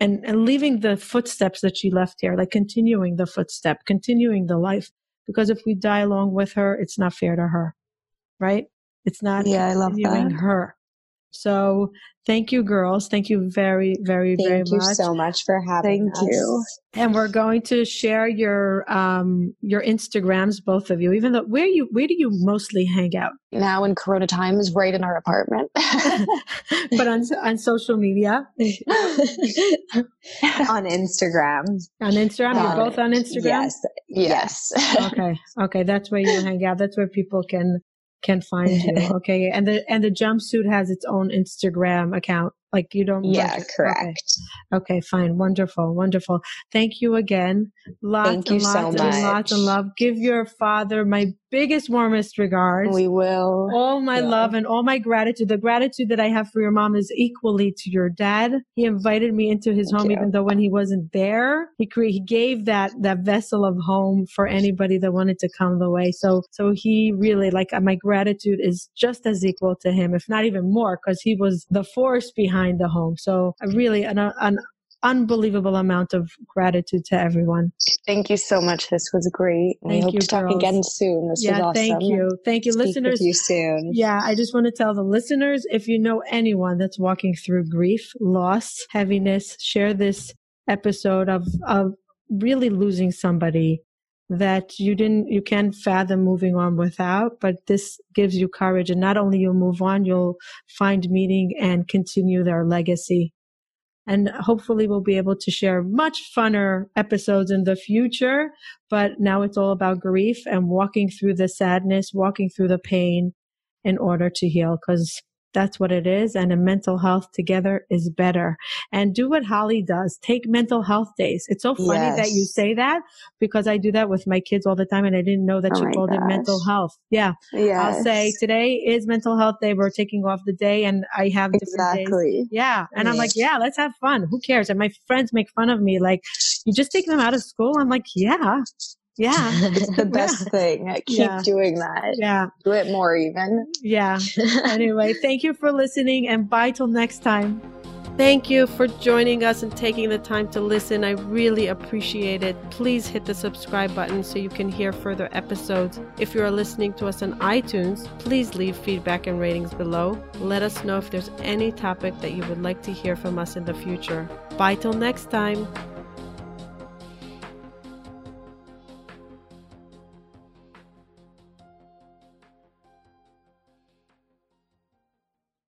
and, and leaving the footsteps that she left here like continuing the footstep continuing the life because if we die along with her it's not fair to her right it's not yeah i love that. her so thank you, girls. Thank you very, very, thank very much. Thank you so much for having thank us. you. And we're going to share your um your Instagrams, both of you. Even though where you where do you mostly hang out? Now in Corona times, right in our apartment. <laughs> <laughs> but on on social media, <laughs> on Instagram. On Instagram, you're both on Instagram. Yes, yes. okay, okay, that's where you hang out. That's where people can can find you. <laughs> Okay. And the and the jumpsuit has its own Instagram account. Like you don't Yeah, correct. Okay. okay. fine. Wonderful. Wonderful. Thank you again. Lots Thank and lots so and lots of love. Give your father my biggest, warmest regards. We will. All my yeah. love and all my gratitude. The gratitude that I have for your mom is equally to your dad. He invited me into his Thank home, you. even though when he wasn't there, he cre- he gave that that vessel of home for anybody that wanted to come the way. So so he really like uh, my gratitude is just as equal to him, if not even more, because he was the force behind the home. So I really an, uh, an unbelievable amount of gratitude to everyone. Thank you so much. This was great. Thank I hope you, to talk girls. again soon. This yeah, was awesome. Thank you. Thank you, Speak listeners. You soon. Yeah, I just want to tell the listeners if you know anyone that's walking through grief, loss, heaviness, share this episode of of really losing somebody that you didn't you can't fathom moving on without but this gives you courage and not only you'll move on you'll find meaning and continue their legacy and hopefully we'll be able to share much funner episodes in the future. But now it's all about grief and walking through the sadness, walking through the pain in order to heal. Cause That's what it is. And a mental health together is better. And do what Holly does. Take mental health days. It's so funny yes. that you say that because I do that with my kids all the time and I didn't know that oh you called gosh. it mental health. Yeah. Yes. I'll say today is mental health day. We're taking off the day and I have different exactly. days. Yeah. And yes. I'm like, yeah, let's have fun. Who cares? And my friends make fun of me like, you just take them out of school. I'm like, yeah, yeah. It's the <laughs> best yeah. thing. Keep yeah. doing that. Yeah. Do it more even. Yeah. <laughs> anyway, thank you for listening and bye till next time. Thank you for joining us and taking the time to listen. I really appreciate it. Please hit the subscribe button so you can hear further episodes. If you are listening to us on iTunes, please leave feedback and ratings below. Let us know if there's any topic that you would like to hear from us in the future. Bye till next time.